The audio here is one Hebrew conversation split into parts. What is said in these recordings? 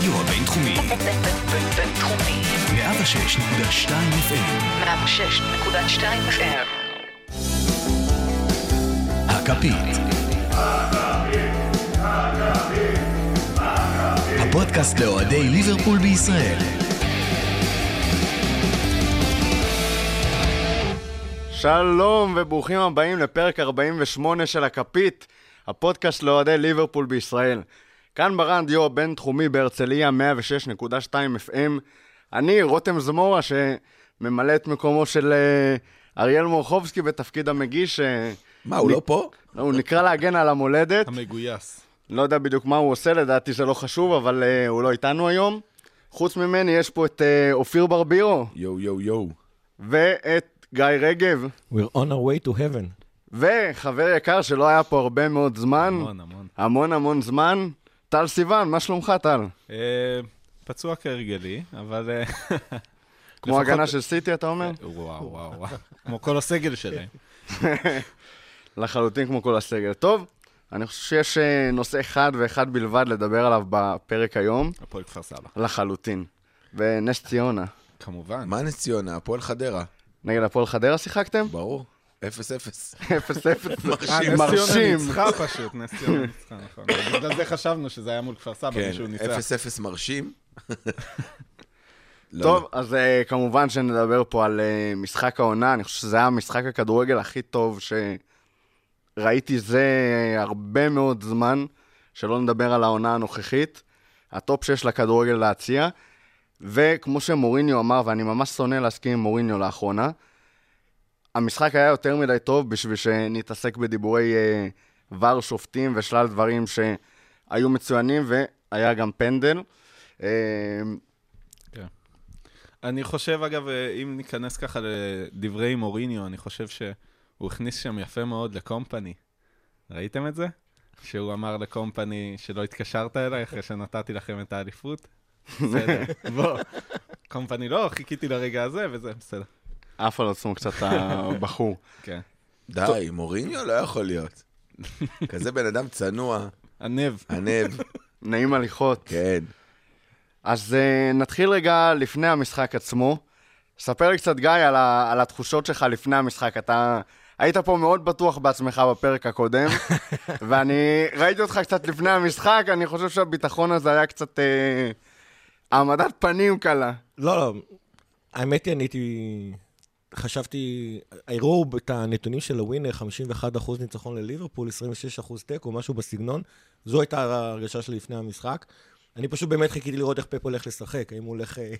הרדיו הבינתחומי. בינתחומי. 106.2 FM. 106.2 FM. הכפית. הפודקאסט לאוהדי ליברפול בישראל. שלום וברוכים הבאים לפרק 48 של הכפית, הפודקאסט לאוהדי ליברפול בישראל. כאן ברדיו הבינתחומי בהרצליה 106.2 FM. אני רותם זמורה שממלא את מקומו של אה, אריאל מורחובסקי בתפקיד המגיש. אה, מה, הוא לא פה? הוא נקרא להגן על המולדת. המגויס. לא יודע בדיוק מה הוא עושה, לדעתי זה לא חשוב, אבל uh, הוא לא איתנו היום. חוץ ממני יש פה את uh, אופיר ברבירו יואו, יואו, יואו. ואת גיא רגב, We're on our way to heaven. וחבר יקר שלא היה פה הרבה מאוד זמן, המון, המון. המון המון זמן, טל סיוון, מה שלומך טל? אה, פצוע כהרגלי, אבל... אה, כמו הגנה של סיטי אתה אומר? וואו, וואו, וואו. כמו כל הסגל שלהם. לחלוטין כמו כל הסגל. טוב, אני חושב שיש אה, נושא אחד ואחד בלבד לדבר עליו בפרק היום, הפועל כפר סבא. לחלוטין. ונס ציונה. כמובן. מה נס ציונה? הפועל חדרה. נגד הפועל חדרה שיחקתם? ברור. אפס אפס. 0-0. אה, מרשים. נס ציונה מרשים. ניצחה פשוט, נס ציונה ניצחה, נכון. בגלל זה חשבנו שזה היה מול כפר סבא, כן, מישהו ניצח. אפס אפס מרשים. טוב, אז uh, כמובן שנדבר פה על uh, משחק העונה, אני חושב שזה היה משחק הכדורגל הכי טוב שראיתי זה הרבה מאוד זמן, שלא נדבר על העונה הנוכחית, ה top 6 לכדורגל להציע, וכמו שמוריניו אמר, ואני ממש שונא להסכים עם מוריניו לאחרונה, המשחק היה יותר מדי טוב בשביל שנתעסק בדיבורי uh, VAR שופטים ושלל דברים שהיו מצוינים, והיה גם פנדל. Uh, אני חושב, אגב, אה, אם ניכנס ככה לדברי מוריניו, אני חושב שהוא הכניס שם יפה מאוד לקומפני. ראיתם את זה? שהוא אמר לקומפני שלא התקשרת אליי אחרי שנתתי לכם את האליפות? בסדר, בוא. קומפני לא, חיכיתי לרגע הזה, וזה בסדר. עף על עצמו קצת הבחור. כן. די, מוריניו לא יכול להיות. כזה בן אדם צנוע, ענב. ענב, נעים הליכות. כן. אז uh, נתחיל רגע לפני המשחק עצמו. ספר לי קצת, גיא, על, ה- על התחושות שלך לפני המשחק. אתה היית פה מאוד בטוח בעצמך בפרק הקודם, ואני ראיתי אותך קצת לפני המשחק, אני חושב שהביטחון הזה היה קצת uh, העמדת פנים קלה. לא, לא, האמת היא, אני הייתי... חשבתי, הראו את הנתונים של הווינר, 51% ניצחון לליברפול, 26% תיקו, משהו בסגנון. זו הייתה ההרגשה שלי לפני המשחק. אני פשוט באמת חיכיתי לראות איך פפ הולך לשחק, האם הוא הולך אה,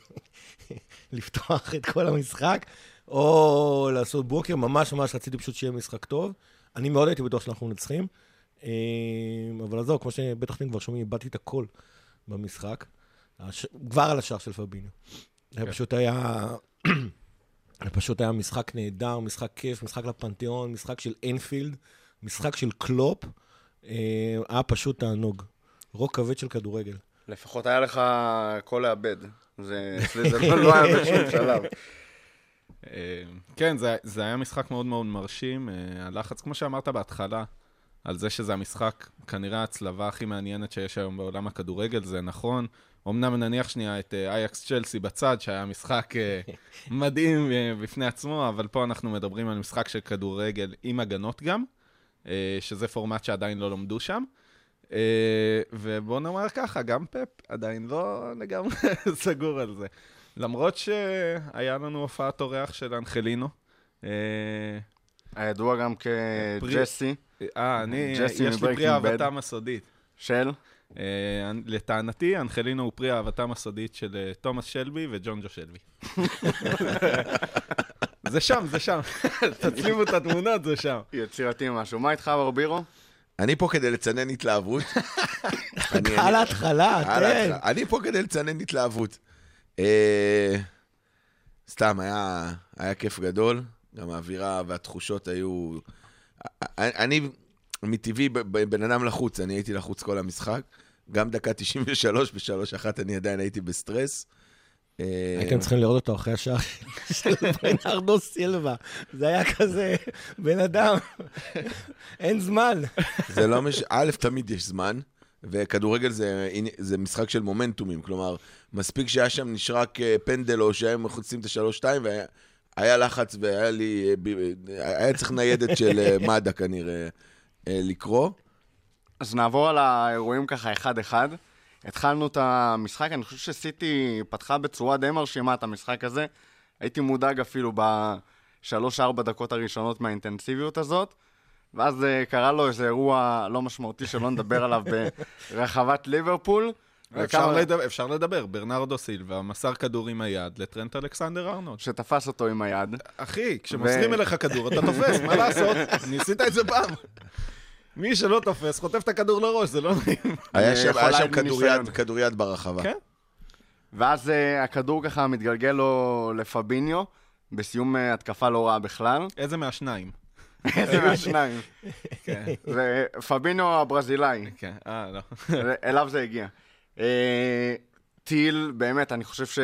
לפתוח את כל המשחק, או לעשות בוקר, ממש ממש רציתי פשוט שיהיה משחק טוב. אני מאוד הייתי בטוח שאנחנו מנצחים, אה, אבל עזוב, כמו שבטח אתם כבר שומעים, איבדתי את הכל במשחק. כבר על השער של פביניו. זה כן. פשוט היה... זה פשוט היה משחק נהדר, משחק כיף, משחק לפנתיאון, משחק של אינפילד, משחק של קלופ. אה, היה פשוט תענוג. רוק כבד של כדורגל. לפחות היה לך קול לאבד. זה, לא, לא היה בשום שלב. אה, כן, זה, זה היה משחק מאוד מאוד מרשים. אה, הלחץ, כמו שאמרת בהתחלה, על זה שזה המשחק, כנראה ההצלבה הכי מעניינת שיש היום בעולם הכדורגל, זה נכון. אמנם נניח שנייה את אה, אייקס צ'לסי בצד, שהיה משחק אה, מדהים אה, בפני עצמו, אבל פה אנחנו מדברים על משחק של כדורגל עם הגנות גם, שזה פורמט שעדיין לא למדו שם. ובואו נאמר ככה, גם פפ עדיין לא לגמרי סגור על זה. למרות שהיה לנו הופעת אורח של אנחלינו. הידוע גם כג'סי, אה, אני, יש לי פרי. אהבתם הסודית. של? אה, לטענתי, אנחלינו הוא פרי אהבתם הסודית של אה, תומאס שלבי וג'ון ג'ו שלבי. זה שם, זה שם. תצליבו את התמונות, זה שם. יצירתי משהו. מה איתך, ברבירו? אני פה כדי לצנן התלהבות. אני- על ההתחלה, תן. אני פה כדי לצנן התלהבות. אה, סתם, היה כיף גדול. גם האווירה והתחושות היו... אני מטבעי בן אדם לחוץ, אני הייתי לחוץ כל המשחק. גם דקה 93 בשלוש אחת אני עדיין הייתי בסטרס. אה, הייתם צריכים לראות אותו אחרי השער של ברנרדו סילבה. זה היה כזה, בן אדם, אין זמן. זה לא מש... א', תמיד יש זמן, וכדורגל זה, זה משחק של מומנטומים, כלומר, מספיק שהיה שם נשרק אה, פנדל או שהם מחוצים את השלוש-שתיים, והיה היה לחץ והיה לי, אה, היה צריך ניידת של מד"א כנראה אה, לקרוא. אז נעבור על האירועים ככה אחד-אחד. התחלנו את המשחק, אני חושב שסיטי פתחה בצורה די מרשימה את המשחק הזה. הייתי מודאג אפילו בשלוש-ארבע דקות הראשונות מהאינטנסיביות הזאת. ואז אה, קרה לו איזה אירוע לא משמעותי שלא נדבר עליו ברחבת ליברפול. אפשר לדבר, אפשר לדבר, ברנרדו סילבה מסר כדור עם היד לטרנט אלכסנדר ארנולד. שתפס אותו עם היד. אחי, כשמוסרים אליך כדור, אתה תופס, מה לעשות? ניסית את זה פעם. מי שלא תופס, חוטף את הכדור לראש, זה לא נעים. היה אה, שם, היה שם להגיד כדוריד, ניסיון. כדוריד ברחבה. כן. ואז אה, הכדור ככה מתגלגל לו לפביניו, בסיום אה, התקפה לא רעה בכלל. איזה מהשניים? איזה מהשניים. כן, זה פביניו הברזילאי. כן, אה, לא. אליו זה הגיע. אה, טיל, באמת, אני חושב ש...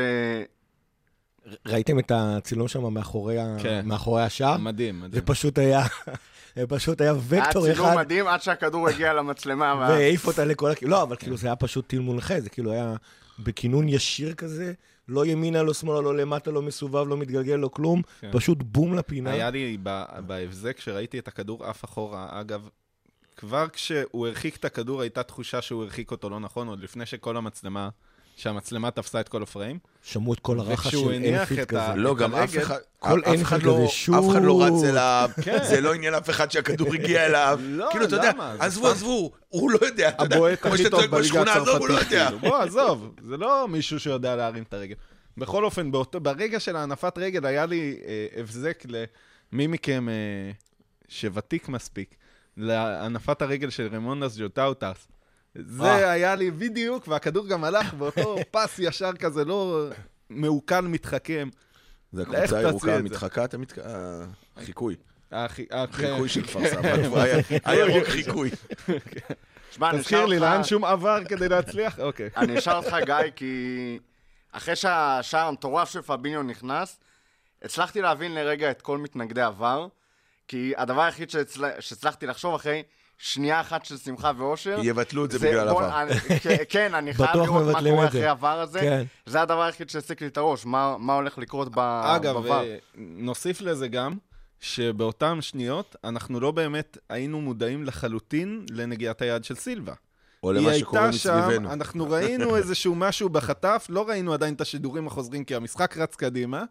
ראיתם את הצילום שם מאחורי, ה... כן. מאחורי השער? מדהים, זה מדהים. פשוט היה, זה פשוט היה היה וקטור צילום אחד, מדהים עד שהכדור הגיע למצלמה. וה- והעיף אותה לכל הכ... לא, אבל כאילו זה היה פשוט טיל מונחה, זה כאילו היה בכינון ישיר כזה, לא ימינה, לא שמאלה, לא למטה, לא מסובב, לא מתגלגל, לא כלום, כן. פשוט בום לפינה. היה לי בהבזק, כשראיתי את הכדור עף אחורה, אגב, כבר כשהוא הרחיק את הכדור, הייתה תחושה שהוא הרחיק אותו לא נכון, עוד לפני שכל המצלמה, שהמצלמה תפסה את כל הפריים. שמעו את כל הרחש של את כזה. ה- לא, גם אף אחד, כל אף אחד לא, כזה, אף אחד לא רץ. אליו, כן. זה לא עניין אף אחד שהכדור הגיע אליו. לא, כאילו, אתה יודע, עזבו, עזבו, הוא לא יודע, אתה יודע, כמו שאתה צועק בשכונה, עזוב, הוא לא יודע. כאילו. בוא, עזוב, זה לא מישהו שיודע להרים את הרגל. בכל אופן, באותו, ברגע של הנפת רגל היה לי אה, הבזק למי מכם אה, שוותיק מספיק, להנפת הרגל של ריימונדאס ז'וטאוטס. זה אה. היה לי בדיוק, והכדור גם הלך באותו פס ישר כזה, לא מעוקל מתחכם. זה הקבוצה הירוקה. המתחקה, אתה מתק... אה, חיקוי. החי- הח- חיקוי של כפר סבא. הירוק חיקוי. תזכיר לי, לאן שום עבר כדי להצליח? אוקיי. אני אשאל אותך, גיא, כי אחרי שהשער המטורף של פביניו נכנס, הצלחתי להבין לרגע את כל מתנגדי עבר, כי הדבר היחיד שהצל- שהצלחתי לחשוב אחרי שנייה אחת של שמחה ואושר... יבטלו את זה בגלל בוא- עבר. אני- כן, אני חייב לראות מה קורה זה. אחרי העבר הזה. כן. זה הדבר היחיד שהעסיק לי את הראש, מה מה הולך לקרות ב- אגב. אה, נוסיף לזה גם, שבאותן שניות אנחנו לא באמת היינו מודעים לחלוטין לנגיעת היד של סילבה. או היא למה הייתה שקורה שם, מסביבנו. אנחנו ראינו איזשהו משהו בחטף, לא ראינו עדיין את השידורים החוזרים, כי המשחק רץ קדימה.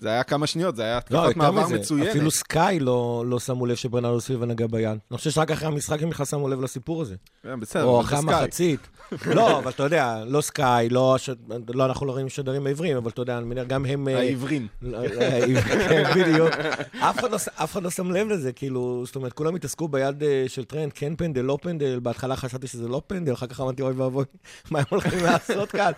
זה היה כמה שניות, זה היה לא, התקפת יותר מעבר מצוינת. אפילו סקאי לא לא שמו לב שברנרדו סילבה נגע ביד. אני חושב שרק אחרי המשחק הם בכלל שמו לב לסיפור הזה. אה, בסדר, או אבל אחרי. המחצית. לא, אבל אתה יודע, לא סקאי, לא, לא אנחנו לא רואים שדרים העבריים, אבל אתה יודע, אני מניח, גם הם... אה, העיוורים. לא, אה, בדיוק. אף אחד לא לא שם לב לזה, כאילו, זאת אומרת, כולם התעסקו ביד של טרנד, כן פנדל, לא פנדל, בהתחלה חשבתי שזה לא פנדל, אחר כך אמרתי, אוי ואבוי, מה הם הולכים לעשות כאן?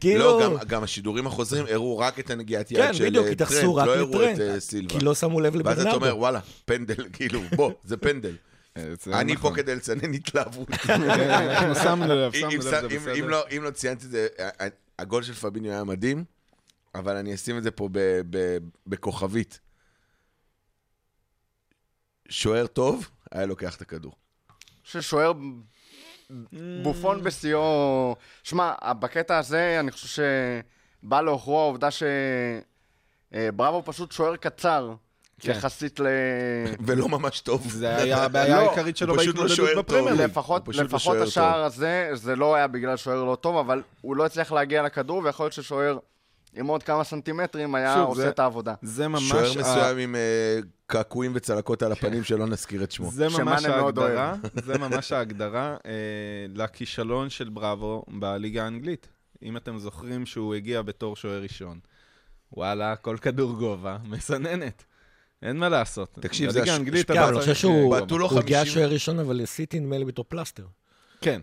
כאילו... לא, גם- השידורים החוזרים הראו רק את הנגיעת כן, יד של בדיוק, התייחסו רק לא לטרנד, אה. כי לא שמו לב ואז אתה אומר, לברנרדו. וואלה, פנדל, כאילו, בוא, זה פנדל. אה, זה אני נכון. פה כדי לצנן התלהבות. אנחנו שמנו לב, אם- שמנו לב, ש- זה בסדר. אם לא- אם לא ציינתי את זה, ה- ה- הגול של פביניו היה מדהים, אבל אני אשים את זה פה בכוכבית. שוער טוב, היה לוקח את הכדור. ששוער בופון בשיאו... שמע, בקטע הזה, אני חושב שבא לעוכרו העובדה שבראבו פשוט שוער קצר, כן. יחסית ל... ולא ממש טוב. זה היה הבעיה לא, העיקרית שלו לא בהתמודדות שוער בפרמייר. לפחות, לא השער הזה, זה לא היה בגלל שוער לא טוב, אבל הוא לא הצליח להגיע לכדור, ויכול להיות ששוער עם עוד כמה סנטימטרים היה שוב, עושה זה- את העבודה. זה ממש... שוער ה- מסוים עם אה, קעקועים וצלקות על הפנים שלא נזכיר את שמו. זה ממש שמאנה מאוד ההגדרה, זה ממש ההגדרה אה, לכישלון של בראבו בליגה האנגלית. אם אתם זוכרים שהוא הגיע בתור שוער ראשון. וואלה, כל כדור גובה, מסננת. אין מה לעשות. תקשיב, זה האנגלית כן, אתה אני חושב שהוא בעטו לו הוא הגיע 50. שוער ראשון, אבל סיטי נדמה לי בתור פלסטר. כן.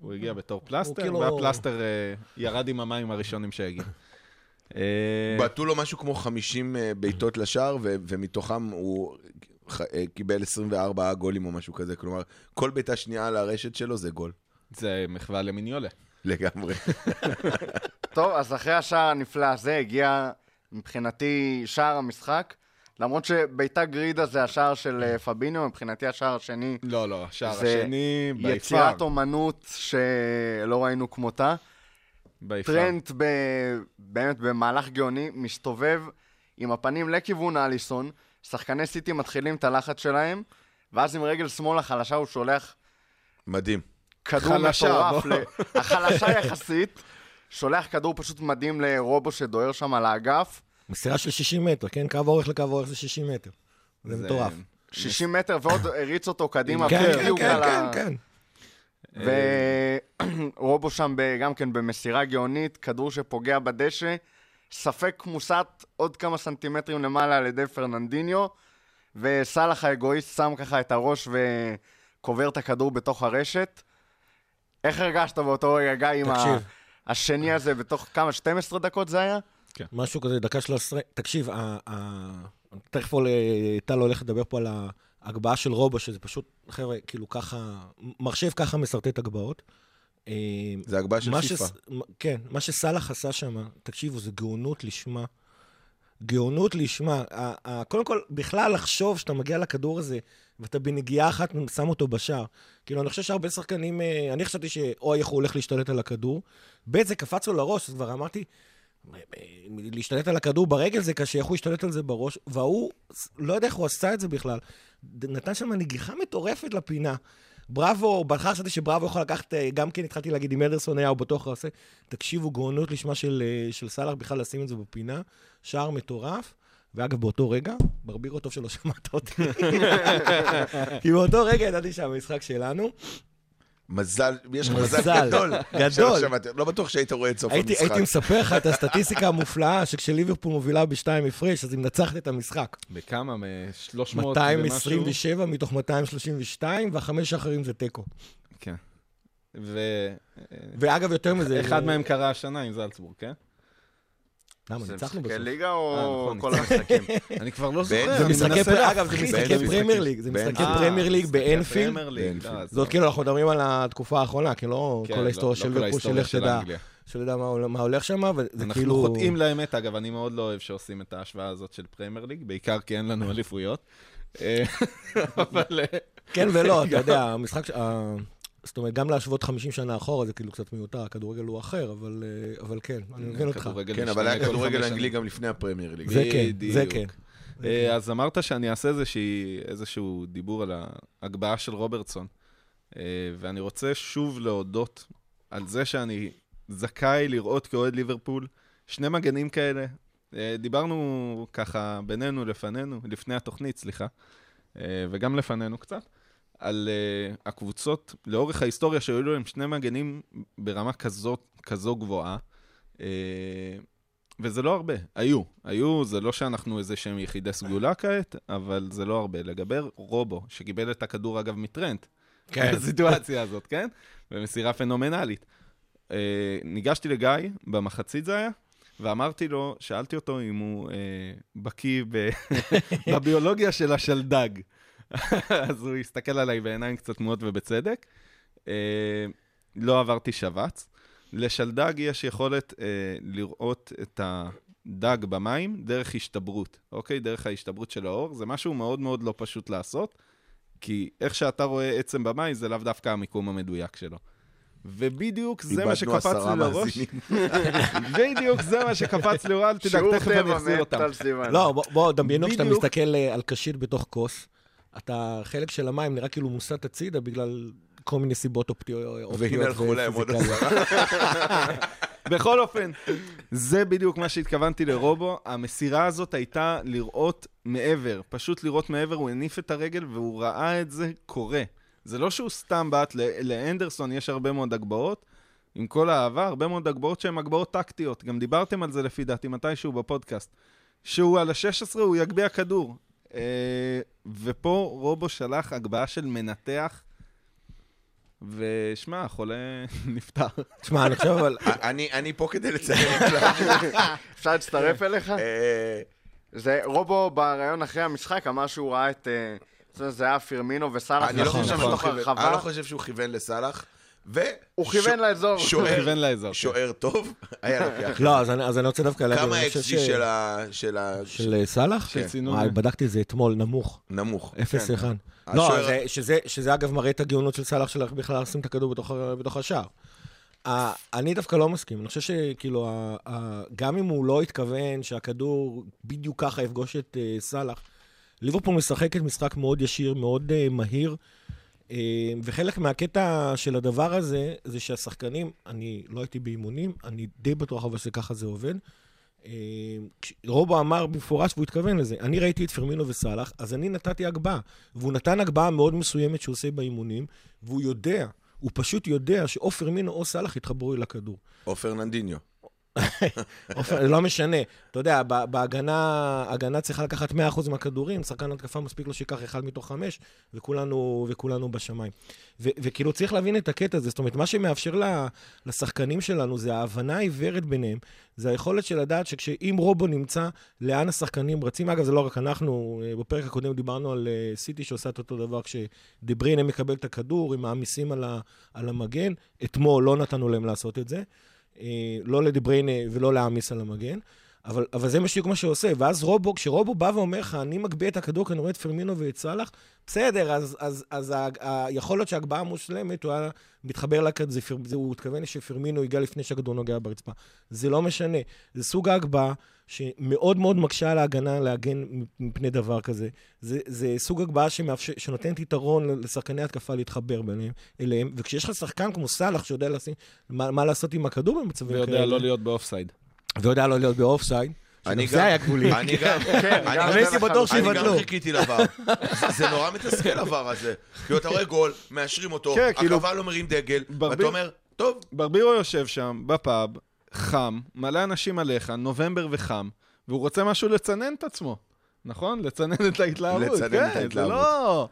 הוא הגיע בתור פלסטר, כאילו- והפלסטר אה, ירד עם המים הראשונים שהגיעו. אה, בעטו לו משהו כמו 50 אה, בעיטות לשער, ו- ומתוכם הוא ח- קיבל 24 גולים או משהו כזה. כלומר, כל בעיטה שנייה על הרשת שלו זה גול. זה מחווה למיניולה. לגמרי. טוב, אז אחרי השער הנפלא הזה הגיע מבחינתי שער המשחק. למרות שבעיטה גרידה זה השער של אה, פביניו, מבחינתי השער השני לא, לא, השער זה השני, ביפר. יצירת אומנות שלא ראינו כמותה. ביפר. טרנט ב... באמת במהלך גאוני, מסתובב עם הפנים לכיוון אליסון, שחקני סיטי מתחילים את הלחץ שלהם, ואז עם רגל שמאל החלשה הוא שולח מדהים. כדור מטורף. ל... החלשה יחסית, שולח כדור פשוט מדהים לרובו שדוהר שם על האגף, מסירה של 60 מטר, כן? קו אורך לקו אורך זה 60 מטר. זה מטורף. 60 מטר ועוד הריץ אותו קדימה, כן, כן, כן, ה- כן. ורובו שם ב... גם כן במסירה גאונית, כדור שפוגע בדשא, ספק מוסט עוד כמה סנטימטרים למעלה על ידי פרננדיניו, וסאלח האגואיסט שם ככה את הראש וקובר את הכדור בתוך הרשת. איך הרגשת באותו רגע, גיא, עם ה... השני הזה בתוך כמה, 12 דקות זה היה? משהו כזה, דקה 13. תקשיב, ה- ה- תכף עולה- טל הולך לדבר פה על ההגבהה של רובו, שזה פשוט, חבר'ה, כאילו ככה, מחשב ככה משרטט הגבהות. אה, זה הגבהה של מה פיפ"א. שס- מ- כן, מה שסאלח עשה שם, תקשיבו, זה גאונות לשמה. גאונות לשמה. קודם כל, בכלל לחשוב שאתה מגיע לכדור הזה, ואתה בנגיעה אחת שם אותו בשער. כאילו, אני חושב שהרבה שחקנים, אה, אני חשבתי שאו איך הוא הולך להשתלט על הכדור, ב' זה קפץ לו לראש, אז כבר אמרתי, "מ- מ- להשתלט על הכדור ברגל זה קשה, איך הוא ישתלט על זה בראש? וההוא, לא יודע איך הוא עשה את זה בכלל. נתן שם נגיחה מטורפת לפינה. בראבו, בהתחלה חשבתי שבראבו יכול לקחת, אה, גם כן התחלתי להגיד, אם אדרסון היה, הוא בטוח עושה. תקשיבו, גאונות לשמה של, אה, של סאלח בכלל לשים את זה בפינה. שער מטורף. ואגב, באותו רגע, ברבירו טוב שלא שמעת אותי. כי באותו רגע ידעתי שהמשחק שלנו. מזל, יש לך מזל מזל, גדול. גדול. שלא שמעתי. לא בטוח שהיית רואה את סוף הייתי, המשחק. הייתי מספר לך את הסטטיסטיקה המופלאה, שכשליברפול מובילה בשתיים הפרש, אז היא מנצחת את המשחק. בכמה? מ-300 ומשהו? 227 מתוך 232, והחמש האחרים זה תיקו. כן. ואחד ואגב, יותר מזה... מהם קרה השנה עם זלצבורג, כן? למה, זה ניצחנו משחקי בסוף. ליגה אה, או נכון, כל המשחקים? אני כבר לא זוכר, זה אני משחקי מנסה פרמייר, אגב, זה. משחקי ליג, זה. משחקי אה, פרמייר ליג משחקי באנפילד. לא, זאת עזוב. כאילו, אנחנו מדברים על התקופה האחרונה, כי לא כן, כל לא- ההיסטוריה לא של כל ליברפול, ההיסטוריה שלך של תדע, אנגליה. שלא מה מה הולך שם, וזה אנחנו כאילו... חוטאים לאמת, אגב, אני מאוד לא אוהב שעושים את ההשוואה הזאת של פרמייר ליג, בעיקר כי אין לנו אליפויות. אה, אבל אה, כן ולא, אתה יודע, המשחק... זאת אומרת, גם להשוות 50 שנה אחורה זה כאילו קצת מיותר, הכדורגל הוא אחר, אבל אה, אבל כן, אני מבין אותך. כן, אבל היה כדורגל אנגלי. גם לפני הפרמייר ליג. זה כן, זה. כן. אה, אז אמרת שאני אעשה איזושהי- איזשהו דיבור על ההגבהה של רוברטסון, אה, ואני רוצה שוב להודות על זה שאני זכאי לראות כאוהד ליברפול שני מגנים כאלה. דיברנו ככה בינינו, לפנינו, לפני התוכנית, סליחה, וגם לפנינו קצת, על uh, הקבוצות לאורך ההיסטוריה שהיו להם שני מגנים ברמה כזו, כזו גבוהה. Uh, וזה לא הרבה, היו. היו, זה לא שאנחנו איזה שהם יחידי סגולה כעת, אבל זה לא הרבה. לגבי רובו, שקיבל את הכדור אגב מטרנט, כן. בסיטואציה הזאת, כן? במסירה פנומנלית. Uh, ניגשתי לגיא, במחצית זה היה, ואמרתי לו, שאלתי אותו אם הוא uh, בקיא ב- בביולוגיה של השלדג. אז הוא הסתכל עליי בעיניים קצת תמוהות ובצדק. אה, לא עברתי שבץ. לשלדג יש יכולת אה, לראות את הדג במים דרך השתברות, אוקיי? דרך ההשתברות של האור. זה משהו מאוד מאוד לא פשוט לעשות, כי איך שאתה רואה עצם במים זה לאו דווקא המיקום המדויק שלו. ובדיוק זה מה שקפץ לי לראש. בדיוק זה מה שקפץ לי, אל תדאג, תכף אני אחזיר אותם. לא, בוא- דמיינו כשאתה. מסתכל אה, על קשית בתוך כוס, אתה, חלק של המים נראה כאילו מוסט הצידה בגלל כל מיני סיבות אופטיות. והנה הלכו להם עוד עשרה. בכל אופן, זה בדיוק מה שהתכוונתי לרובו. המסירה הזאת הייתה לראות מעבר, פשוט לראות מעבר, הוא הניף את הרגל והוא ראה את זה קורה. זה לא שהוא סתם בעט, ל- לאנדרסון יש הרבה מאוד הגבהות, עם כל האהבה, הרבה מאוד הגבהות שהן הגבהות טקטיות. גם דיברתם על זה לפי דעתי מתישהו בפודקאסט. שהוא על ה-16, הוא יגביה כדור. אה, ופה רובו שלח הגבהה של מנתח, ושמע, החולה נפטר. תשמע, אני חושב אבל... אני אני פה כדי לציין את זה. אפשר להצטרף אליך? אה, זה רובו בריאיון אחרי המשחק אמר שהוא ראה את... אה, זה היה פירמינו וסאלח אני לא. אני לא חושב שהוא כיוון לסאלח. ו... הוא כיוון לאזור. שוער, כיוון לאזור, כן. שוער טוב, היה לוקח. לא, אז אני אז אני רוצה דווקא להגיד, כמה ש- של ה... של ה... של אה, סאלח? של צינון. וואי, בדקתי את זה אתמול, נמוך. נמוך. 0-1. לא, השוער- זה- שזה- שזה אגב מראה את הגאונות של סאלח של בכלל לשים את הכדור בתוך השער. אני דווקא לא מסכים, אני חושב שכאילו, גם אם הוא לא התכוון שהכדור בדיוק ככה יפגוש את אה, סאלח, ליברפול משחקת משחק מאוד ישיר, מאוד אה, מהיר, אה, וחלק מהקטע של הדבר הזה, זה שהשחקנים, אני לא הייתי באימונים, אני די בטוח אבל שככה זה עובד. כש- רובו אמר במפורש, והוא התכוון לזה, אני ראיתי את פרמינו וסאלח, אז אני נתתי הגבהה. והוא נתן הגבהה מאוד מסוימת שהוא עושה באימונים, והוא יודע, הוא פשוט יודע שאו פרמינו או סאלח יתחברו אל הכדור. או פרננדיניו. לא משנה. אתה יודע, בהגנה, הגנה צריכה לקחת 100% מהכדורים, שחקן התקפה מספיק לו שיקח אחד מתוך חמש, וכולנו, וכולנו בשמיים. וכאילו צריך להבין את הקטע הזה, זאת אומרת, מה שמאפשר לשחקנים שלנו זה ההבנה העיוורת ביניהם, זה היכולת של לדעת שכשאם רובו נמצא, לאן השחקנים רצים. אגב, זה לא רק אנחנו, אה, בפרק הקודם דיברנו על אה, סיטי שעושה את אותו דבר, כשדברינה מקבל את הכדור, הם מעמיסים על, על המגן. אתמול לא נתנו להם לעשות את זה. אה, לא לדבריינה ולא להעמיס על המגן, אבל, אבל זה בדיוק מה שעושה. ואז רובו, כשרובו בא ואומר לך, אני מגביה את הכדור כי אני רואה את פרמינו ואת סאלח, בסדר, אז, אז, אז ה- ה- יכול להיות שההגבהה מושלמת, הוא היה מתחבר לכדור, הוא התכוון שפרמינו ייגע לפני שהכדור נוגע ברצפה. זה לא משנה. זה סוג ההגבהה שמאוד מאוד מקשה על ההגנה להגן מפני דבר כזה. זה, זה סוג הגבהה שמאפשר, שנותנת יתרון לשחקני התקפה להתחבר ביניהם, אליהם, וכשיש לך שחקן כמו סאלח שיודע לשים, מה, מה לעשות עם הכדור במצבים כאלה, ויודע לא להיות באופסייד. ויודע לא להיות באופסייד, אני גם- זה היה גבולי. אני גם, אני גם- הייתי בטוח אני גם שיבטלו. חיכיתי לבר. זה- נורא מתסכל הבר הזה. כאילו, אתה רואה גול, מאשרים אותו, כן, כאילו- הקבל לא מרים דגל, ואתה אומר, טוב, ברבירו יושב שם, בפאב, חם, מלא אנשים עליך, נובמבר וחם, והוא רוצה משהו לצנן את עצמו. נכון? לצנן את ההתלהבות. לצנן את כן, ההתלהבות. זה לא...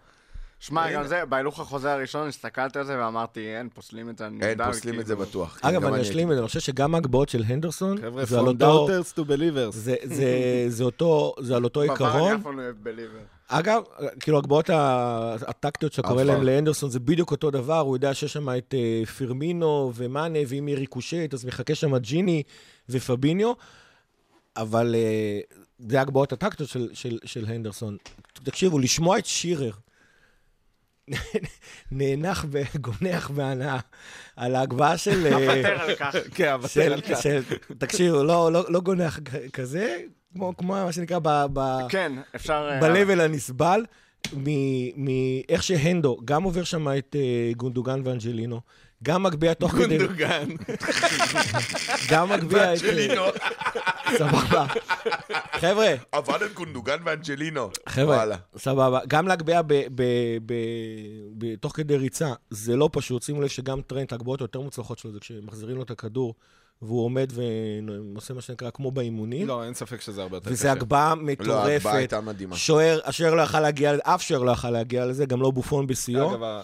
שמע, גם זה, בהילוך החוזה הראשון הסתכלתי על זה ואמרתי, אין, פוסלים את זה. אני אין, נהדר, פוסלים את זה כאילו. בטוח. כן, אגב, אני אשלים את זה, אני חושב שגם ההגבהות של הנדרסון, חבר'ה, זה על from אותו... doubters to believers. זה, זה, זה אותו, זה על אותו עיקרון. לא. אגב, כאילו הגבהות ה- הטקטיות שאתה קורא פעם. לאנדרסון זה בדיוק אותו דבר, הוא יודע שיש שם את אה, פירמינו ומאנה, ואם יהיה ריקושט, אז מחכה שם ג'יני ופביניו, אבל אה, זה הגבהות הטקטיות של, של, של הנדרסון. תקשיבו, לשמוע את שירר נאנח וגונח בהנאה על ההגבהה של... אה, אוותר על כך. כן, אבל של, של, תקשיבו, לא, לא, לא גונח כזה, כמו, כמו מה שנקרא ב... ב כן, אפשר... אה, ב-level הנסבל, מאיך שהנדו גם עובר שם את אה, גונדוגן ואנג'לינו, גם מגביה תוך כדי... גונדוגן. גם מגביה את... ואנג'לינו, סבבה. חבר'ה, אבל הם קונדוגן ואנג'לינו. חבר'ה. סבבה. גם להגביה תוך כדי ריצה, זה לא פשוט. שימו לב שגם טרנט, ההגבהות היותר מוצלחות שלו זה כשמחזירים לו את הכדור, והוא עומד ועושה מה שנקרא כמו באימונים. לא, אין ספפק שזה הרבה יותר וזה הגבהה לא, מטורפת. ההגבהה הייתה מדהימה. שוער, השוער לא יכל להגיע, אף שוער לא יכל להגיע לזה, גם לא בופון בשיאו. אגב.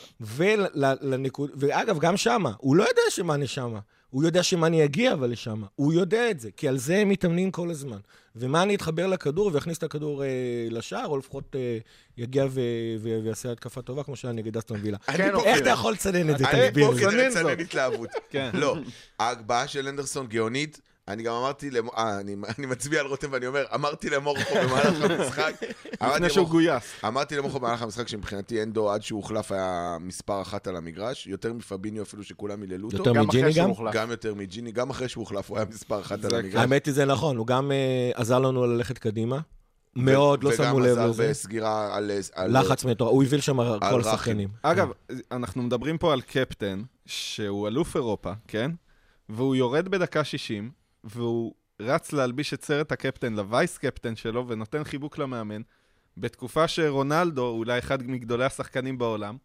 ואגב, גם שמה, הוא לא יודע שמאני שמה. הוא יודע שמאני יגיע אבל לשם. הוא יודע את זה, כי על זה הם מתאמנים כל הזמן. ומאני יתחבר לכדור ויכניס את הכדור אה, לשער, או לפחות אה, יגיע ו- ו- ויעשה התקפה טובה, כמו שהיה נגד אסטון וילה. אני כן. איך אתה יכול לצנן את זה? אני פה. כדי צנן לצנן. התלהבות. כן. לא, ההגבהה של אנדרסון גאונית. אני גם אמרתי, למ- אה, אני- אני מצביע על רותם ואני אומר, אמרתי למורכו במהלך המשחק, לפני שהוא גויס. אמרתי למורכו במהלך המשחק שמבחינתי אנדו עד שהוא הוחלף היה מספר אחת על המגרש, יותר מפביניו אפילו שכולם היללו אותו, יותר גם מג'יני גם? גם יותר מג'יני, גם אחרי שהוא הוחלף הוא היה מספר אחת על המגרש. האמת היא זה נכון, הוא גם אה, עזר לנו ללכת קדימה. מאוד, לא שמו לב וגם לזה. עזר בסגירה על... על- לחץ מטורף, הוא הוביל שם כל. השחקנים. אגב, אנחנו מדברים פה על קפטן, שהוא אלוף אירופה, כן? והוא יורד בדקה 60, והוא רץ להלביש את סרט הקפטן לווייס קפטן שלו, ונותן חיבוק למאמן, בתקופה שרונלדו, אולי אחד מגדולי השחקנים בעולם,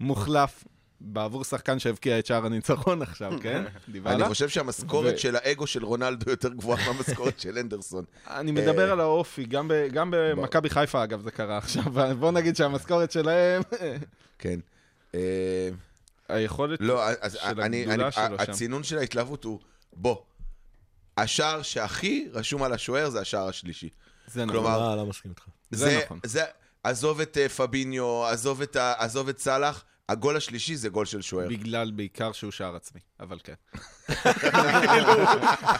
מוחלף בעבור שחקן שהבקיע את שער הניצחון עכשיו, כן? דיברה? אני חושב שהמשכורת של האגו של רונלדו יותר גבוהה מהמשכורת של אנדרסון. אני מדבר אה, על האופי, גם במכבי חיפה, אגב, זה קרה עכשיו. בוא נגיד שהמשכורת שלהם, כן. אה, היכולת לא, של אני, הגדולה אני, שלו שם. הצינון של ההתלהבות הוא, בוא, השער שהכי רשום על השוער זה השער השלישי. זה נכון. כלומר, לא, לא מסכים איתך. זה נכון. זה, עזוב את אה, פביניו, עזוב את, עזוב את סאלח, הגול השלישי זה גול של שוער. בגלל בעיקר שהוא שער עצמי, אבל כן.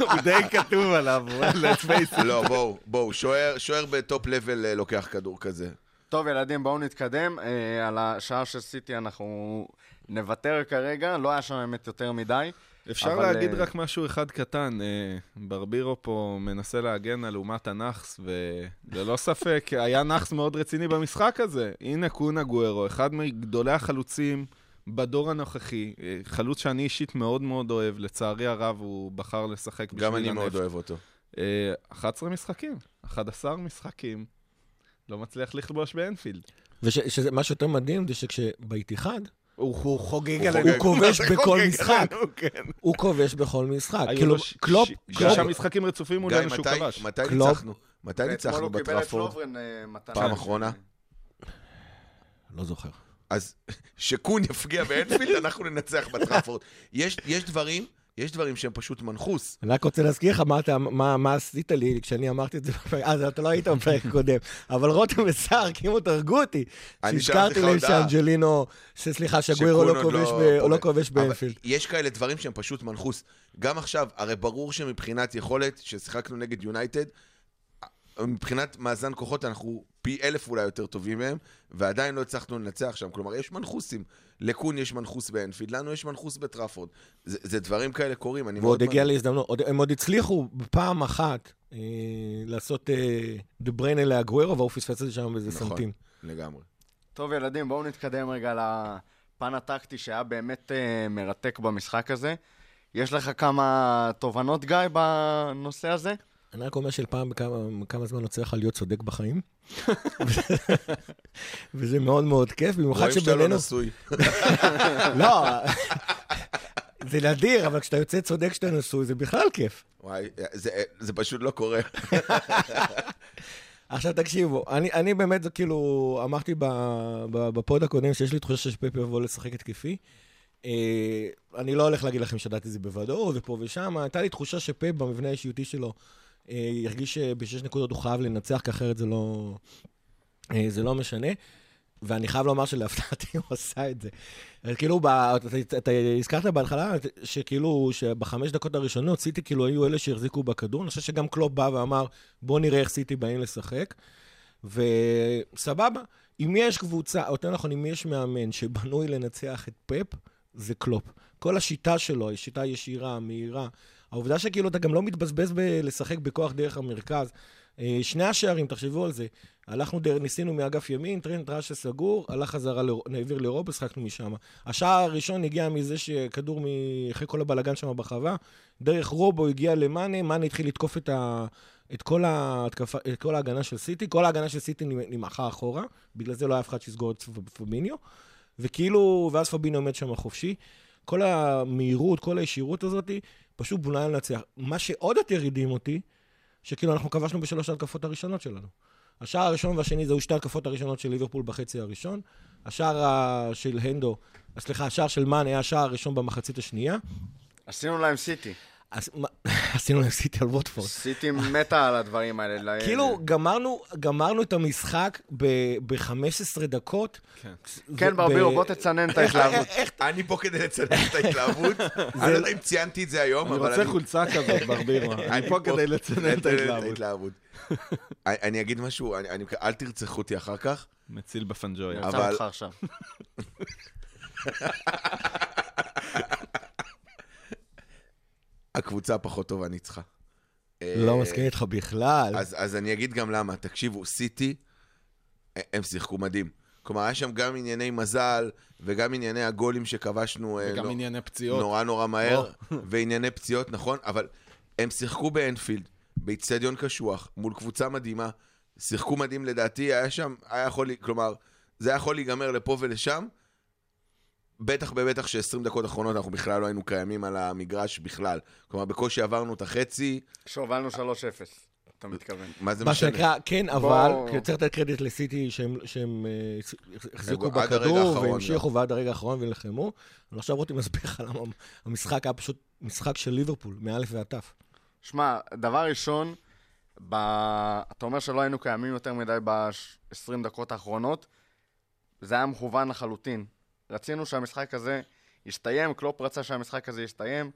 הוא די כתוב עליו, let's face it. לא, בואו, בואו, שוער שוער בטופ לבל אה, לוקח כדור כזה. טוב, ילדים, בואו נתקדם. אה, על השער של סיטי אנחנו נוותר כרגע, לא היה שם באמת יותר מדי. אפשר אבל, להגיד אה, רק משהו אחד קטן, אה, ברבירו פה מנסה להגן על אומת הנאחס, וללא ספק, היה נאחס מאוד רציני במשחק הזה. הנה קונה גוארו, אחד מגדולי החלוצים בדור הנוכחי, אה, חלוץ שאני אישית מאוד מאוד אוהב, לצערי הרב הוא בחר לשחק בשביל גם אני מאוד הנפט. אוהב אותו. אה, 11 משחקים, 11 משחקים, לא מצליח לכבוש באנפילד. ומה שיותר מדהים זה שכשבאיתיחד, הוא הוא חוגג הוא עלינו, הוא חוגג. כובש מה זה בכל משחק. כן. הוא כובש בכל משחק. כאילו, קלופ, שישה משחקים רצופים גיא, מולנו שהוא כבש. מתי. ניצחנו? מתי ניצחנו הוא בטראפורד? אה. פעם אחרונה? לא זוכר. אז שקון יפגיע באנפילד, אנחנו ננצח בטראפורד. יש יש דברים, יש דברים שהם פשוט מנחוס. אני רק רוצה להזכיר לך מה, אתה, מה, מה עשית לי כשאני אמרתי את זה בפרק, אז אתה לא היית בפרק הקודם, אבל רותם וסער כמעט הרגו אותי. שהזכרתי להם. שאנג'לינו, שסליחה, שגווירו שקון לא עוד כובש לא ב-. לא כובש באנפילד. יש כאלה דברים שהם פשוט מנחוס. גם עכשיו, הרי ברור שמבחינת יכולת, ששיחקנו נגד יונייטד, מבחינת מאזן כוחות אנחנו פי אלף אולי יותר טובים מהם, ועדיין לא הצלחנו לנצח שם. כלומר, יש מנחוסים. לקון יש מנחוס באנפילד, לנו יש מנחוס בטראפורד. זה, זה דברים כאלה קורים, אני ועוד מאוד... הגיע להזדמנות, עוד- הם עוד הצליחו בפעם אחת אה, לעשות אה, דה בריינה לאגווירו, והוא פספס את זה שם באיזה נכון. סנטים. לגמרי. טוב, ילדים, בואו נתקדם רגע לפן הטקטי שהיה באמת אה, מרתק במשחק הזה. יש לך כמה תובנות, גיא, בנושא הזה? אני רק אומר שלפעם בכמה כמה זמן יוצא לך להיות צודק בחיים. וזה מאוד מאוד כיף, במיוחד רואים שאתה לא שבינינו... נשוי. לא, זה נדיר, אבל כשאתה יוצא צודק כשאתה נשוי, זה בכלל כיף. וואי, זה, זה פשוט לא קורה. עכשיו תקשיבו, אני, אני באמת, זה כאילו, אמרתי בפוד הקודם שיש לי תחושה שפפי יבוא לשחק התקפי. אה, אני לא הולך להגיד לכם שידעתי את זה בוודאות, ופה ושם, הייתה לי תחושה שפפ במבנה האישיותי שלו, ירגיש שבשש נקודות הוא חייב לנצח, כי אחרת זה לא, אה, זה לא משנה. ואני חייב לומר שלהפתעתי הוא עשה את זה. כאילו, ב, אתה, אתה הזכרת בהתחלה שכאילו, שבחמש דקות הראשונות, סיטי כאילו היו אלה שהחזיקו בכדור. אני חושב שגם קלופ בא ואמר, בוא נראה איך סיטי באים לשחק. וסבבה, אם יש קבוצה, או יותר נכון, אם יש מאמן שבנוי לנצח את פפ, זה קלופ. כל השיטה שלו היא שיטה ישירה, מהירה. העובדה שכאילו אתה גם לא מתבזבז בלשחק בכוח דרך המרכז. אה, שני השערים, תחשבו על זה. הלכנו, דר, ניסינו מאגף ימין, טרנד ראה שסגור, הלך חזרה, העביר לרובו, שחקנו משם. השער הראשון הגיע מזה שכדור, מ... אחרי כל הבלגן שם ברחבה, דרך רובו הגיע למאנה, מאנה התחיל לתקוף את, ה... את, כל ההתקפה, את כל ההגנה של סיטי, כל ההגנה של סיטי נמעכה אחורה, בגלל זה לא היה אף אחד שיסגור את פביניו, וכאילו, ואז פביניו עומד שם חופשי. כל המהירות, כל הישירות הזאת, פשוט בונה לנצח. מה שעוד יותר הדהים אותי, שכאילו אנחנו כבשנו בשלוש ההתקפות הראשונות שלנו. השער הראשון והשני זהו שתי התקפות הראשונות של ליברפול בחצי הראשון. השער של הנדו, סליחה, השער של מאן היה השער הראשון במחצית השנייה. עשינו להם סיטי. עשינו להם סיטי על ווטפורד. סיטי מתה על הדברים האלה. ל- כאילו, גמרנו, גמרנו את המשחק ב-15 דקות. כן. כן, ברבירו, בוא תצנן את ההתלהבות. אני פה כדי לצנן את ההתלהבות. אני לא יודע אם ציינתי את זה היום, אני אבל רוצה חולצה כזאת, ברבירו. אני פה כדי לצנן את ההתלהבות. אני אני אגיד משהו, אני- אני- אל תרצחו אותי אחר כך. מציל בפנג'ויה. אני רוצה אותך עכשיו. הקבוצה הפחות טובה ניצחה. לא אה, מסכים איתך בכלל. אז, אז אני אגיד גם למה. תקשיבו, סיטי, הם שיחקו מדהים. כלומר, היה שם גם ענייני מזל, וגם ענייני הגולים שכבשנו אה, וגם לא- ענייני פציעות. נורא נורא מהר, וענייני פציעות, נכון, אבל הם שיחקו באנפילד, באיצטדיון קשוח, מול קבוצה מדהימה, שיחקו מדהים לדעתי, היה שם, היה יכול, כלומר, זה היה יכול להיגמר לפה ולשם, בטח ובטח ש-20 דקות אחרונות אנחנו בכלל לא היינו קיימים על המגרש בכלל. כלומר, בקושי עברנו את החצי, כשהובלנו 3-0, אתה מתכוון. מה זה מה משנה? שנקרא, כן, אבל, צריך לתת קרדיט לסיטי שהם, שהם אה, החזיקו בכדור והמשיכו ועד הרגע האחרון ונלחמו. אבל עכשיו רותי מסביר לך למה המשחק היה פשוט משחק של ליברפול, מאלף ועד תף. שמע, דבר ראשון, ב... אתה אומר שלא היינו קיימים יותר מדי ב-20 דקות האחרונות, זה היה מכוון לחלוטין. רצינו שהמשחק הזה יסתיים, קלופ רצה שהמשחק הזה יסתיים.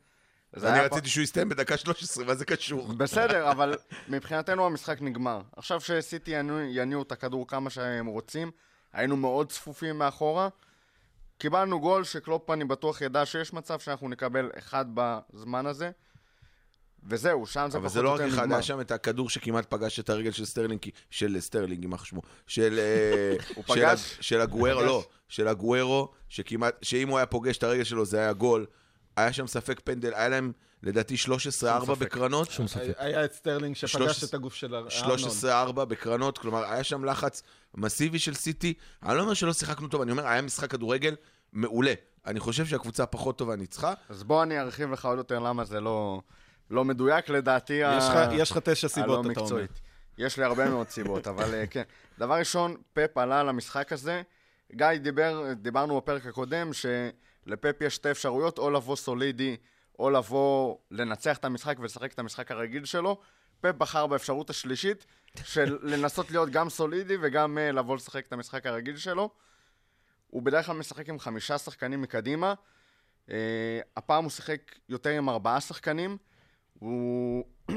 אני רציתי שהוא יסתיים בדקה 13, מה זה קשור? בסדר, אבל מבחינתנו המשחק נגמר. עכשיו שסיטי יניעו- את הכדור כמה שהם רוצים, היינו מאוד צפופים מאחורה. קיבלנו גול שקלופ אני בטוח ידע שיש מצב שאנחנו נקבל אחד בזמן הזה. וזהו, שם זה אבל פחות זה לא או רק יותר אחד, נגמר. היה שם את הכדור שכמעט פגש את הרגל של סטרלינג, של סטרלינג, יימח שמו, של... אה, הוא פגש? של אגוארו? לא, של אגוארו, שכמעט, שאם הוא היה פוגש את הרגל שלו זה היה גול. היה שם ספק פנדל, היה להם לדעתי 13-4 ספק. בקרנות. שום ספק. היה את סטרלינג שפגש את הגוף של ארנולד. 13-4 בקרנות, כלומר, היה שם לחץ מסיבי של סיטי. אני לא אומר שלא שיחקנו טוב, אני אומר, היה משחק כדורגל מעולה. אני חושב שהקבוצה הפחות טובה ניצחה. אז בוא אני ארחיב לך עוד יותר למה זה לא, לא מדויק לדעתי. ה- יש לך- יש לך תשע סיבות, אתה אומר. יש לי הרבה מאוד סיבות, אבל אה, כן. דבר ראשון, פפ עלה למשחק הזה. גיא דיבר, דיברנו בפרק הקודם, שלפפ יש שתי אפשרויות, או לבוא סולידי, או לבוא לנצח את המשחק ולשחק את המשחק הרגיל שלו. פפ בחר באפשרות השלישית, של לנסות להיות גם סולידי וגם אה, לבוא לשחק את המשחק הרגיל שלו. הוא בדרך כלל משחק עם חמישה שחקנים מקדימה. Uh, הפעם הוא שיחק יותר עם ארבעה שחקנים. הוא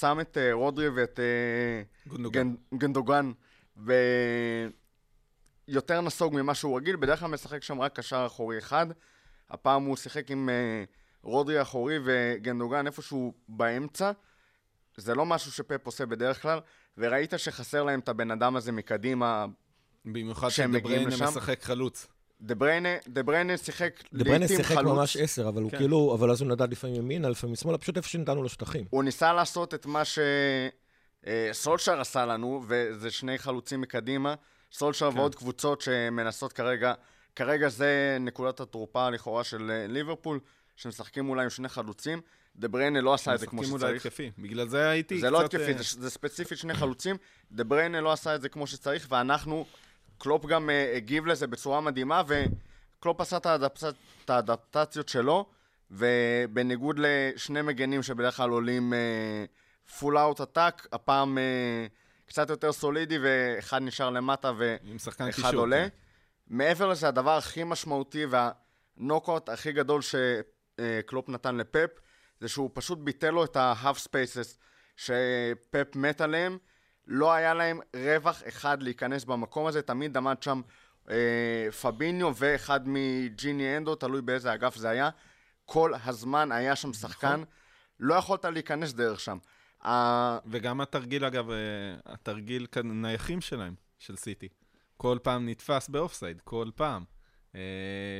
שם את uh, רודרי ואת uh, גונדוגן. גנדוגן ויותר נסוג ממה שהוא רגיל. בדרך כלל משחק שם רק קשר אחורי אחד. הפעם הוא שיחק עם uh, רודרי אחורי וגנדוגן איפשהו באמצע. זה לא משהו שפפ עושה בדרך כלל, וראית שחסר להם את הבן אדם הזה מקדימה. במיוחד כשהם מגיעים שדבריינה. משחק חלוץ. דה בריינה, דה בריינה שיחק דבריינה לעיתים שיחק חלוץ. ממש עשר, אבל הוא כן. כאילו, אבל אז הוא נדד לפעמים ימינה, לפעמים שמאלה, פשוט איפה שנתנו לו שטחים. הוא ניסה לעשות את מה שסולשר עשה לנו, וזה שני חלוצים מקדימה. סולשר כן. ועוד קבוצות שמנסות כרגע, כרגע זה נקודת התורפה לכאורה של אה, ליברפול, שמשחקים אולי עם שני חלוצים. דה בריינה לא עשה את זה כמו משחקים אולי שצריך. התקפי. בגלל זה הייתי זה לא קצת, התקפי, אה, זה, זה ספציפית שני חלוצים. דה בריינה לא עשה את זה כמו שצריך, ואנחנו, קלופ גם uh, הגיב לזה בצורה מדהימה, וקלופ עשה את, האדפצ... את האדפטציות שלו, ובניגוד לשני מגנים שבדרך כלל עולים full out attack, הפעם uh, קצת יותר סולידי, ואחד נשאר למטה ואחד. עולה. כן. מעבר לזה, הדבר הכי משמעותי והנוקאוט הכי גדול שקלופ נתן לפפ, זה שהוא פשוט ביטל לו את ה-half spaces שפפ מת עליהם. לא היה להם רווח אחד להיכנס במקום הזה, תמיד עמד שם אה, פביניו ואחד מג'יני אנדו, תלוי באיזה אגף זה היה. כל הזמן היה שם שחקן, לא יכולת להיכנס דרך שם. וגם התרגיל, אגב, אה, התרגיל נייחים שלהם, של סיטי. כל פעם נתפס באופסייד, כל פעם. אה,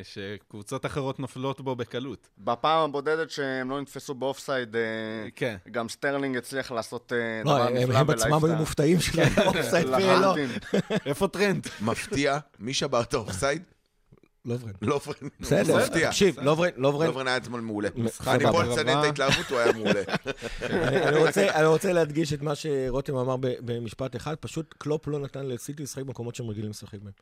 שקבוצות אחרות נופלות בו בקלות. בפעם הבודדת שהם לא נתפסו באופסייד, אה, כן. גם סטרלינג הצליח לעשות לא, דבר הם נפלא הם עצמם ולהעיף היו מופתעים שהיה אופסייד ולא. לחלוטין. איפה טרנד? מפתיע, מי שבר את האופסייד? לוברן. לוברן. בסדר, מפתיע. תקשיב, לוברן, לוברן, לוברן היה אתמול מעולה. אני פה. לצנן את ההתלהבות, הוא היה מעולה. אני, רוצה, אני רוצה להדגיש את מה שרותם אמר ב- במשפט אחד, פשוט קלופ לא נתן לסיטי לשחק במקומות שהם רגילים לשחק בהם.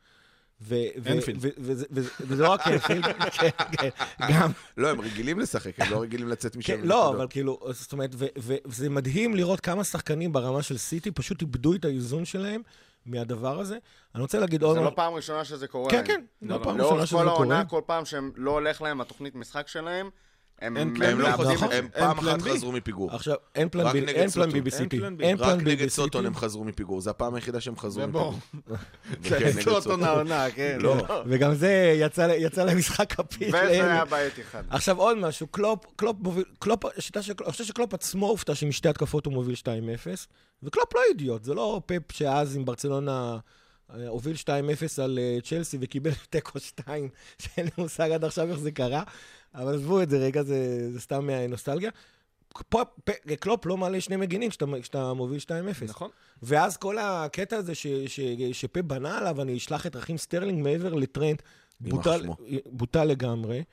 אנפילד. וזה- לא רק אנפילד, כן, כן, גם, לא, הם רגילים לשחק, הם לא רגילים לצאת משם. כן, לא. אבל כאילו, זאת אומרת, ו- ו- וזה מדהים לראות כמה שחקנים ברמה של סיטי פשוט איבדו את האיזון שלהם מהדבר הזה. אני רוצה להגיד עוד... זה לא פעם ראשונה שזה קורה כן. כן, לא פעם ראשונה לאורך שזה כל קורה. העונה, כל פעם שהם לא הולך להם התוכנית משחק שלהם, הם אין הם הם לא את זה. הם אין פעם פלן אחת בי. חזרו מפיגור. עכשיו, אין פלן בי, אין פלן בי. בסיטי. אין פלן בי. אין רק נגד סוטון בסיטי. הם חזרו מפיגור, זו הפעם היחידה שהם חזרו. מפיגור. נגד סוטון. העונה, כן. לא, וגם זה יצא למשחק כפית. וזה. היה בעייתי אחד. עכשיו עוד משהו, קלופ, קלופ מוביל, קלופ, השיטה של, אני חושב שקלופ עצמו הופתע שמשתי התקפות הוא מוביל 2-0, וקלופ לא אידיוט, זה לא פפ שאז עם ברצלונה אה, הוביל 2-0 על אה, צ'לסי וקיבל תיקו 2, שאין לי מושג עד עכשיו איך זה קרה, אבל עזבו את זה רגע, זה, זה סתם. פה, פ, קלופ לא מעלה שני מגינים כשאתה, מוביל 2-0. נכון. ואז כל הקטע הזה ש, ש, שפפ בנה עליו, אני אשלח את רחים סטרלינג מעבר לטרנד, בוטל. בוטל לגמרי.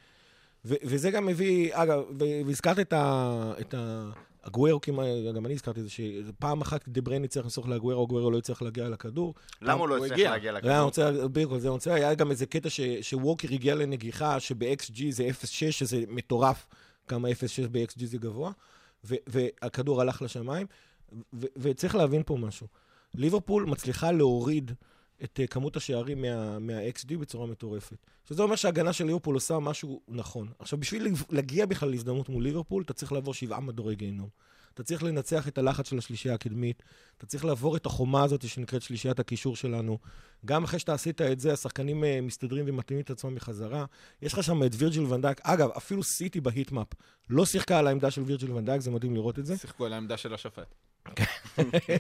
ו- וזה גם מביא, אגב, ו- והזכרת את ה... את ה... אגוארו כמעט, גם אני הזכרתי את זה, שפעם אחת דה בריינה צריך לשלוח לאגוארו, אגוארו לא הצליח להגיע לכדור. למה הוא לא הצליח הגיע. להגיע לכדור? רוצה כל זה, רוצה, היה גם איזה קטע ש- שווקר הגיע לנגיחה, שב- XG זה 0.6, שזה מטורף, כמה 0.6 ב-XG זה גבוה, ו- והכדור הלך לשמיים, ו- וצריך להבין פה משהו. ליברפול מצליחה להוריד את אה, כמות השערים מה, מה-XG בצורה מטורפת. שזה אומר שההגנה של ליברפול עושה משהו נכון. עכשיו, בשביל להגיע בכלל להזדמנות מול ליברפול, אתה צריך לעבור שבעה מדורי גיהנום. אתה צריך לנצח את הלחץ של השלישייה הקדמית, אתה צריך לעבור את החומה הזאת שנקראת שלישיית הקישור שלנו. גם אחרי שאתה עשית את זה, השחקנים אה, מסתדרים ומתאימים את עצמם בחזרה. יש לך שם את וירג'יל ונדייק. אגב, אפילו סיטי ב heatmap לא שיחקה על העמדה של וירג'יל ונדייק, זה מדהים לראות את זה. שיחקו על העמדה של השופט.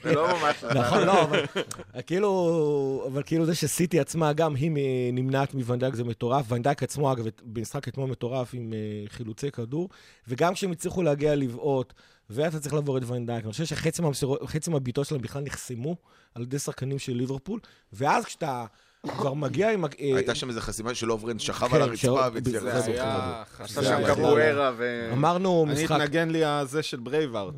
לא. נכון, לא, אבל כאילו, אבל כאילו זה שסיטי עצמה, גם היא נמנעת מוונדייק זה מטורף. ונדייק עצמו, אגב, במשחק אתמול מטורף עם אה, חילוצי כדור, וגם כשהם הצליחו להגיע לבעוט, ואתה צריך לעבור את ונדייק, אני חושב שחצי מהבעיטות שלהם בכלל נחסמו על ידי שחקנים של ליברפול, ואז כשאתה כבר מגיע עם... ה- אה, הייתה שם איזו חסימה של לוברן שכב כן, על הרצפה והצליח זה לעשות היה כדור. עשה. שם זה- קבוארה ו... אמרנו אני משחק... התנגן לי הזה של Braveheart.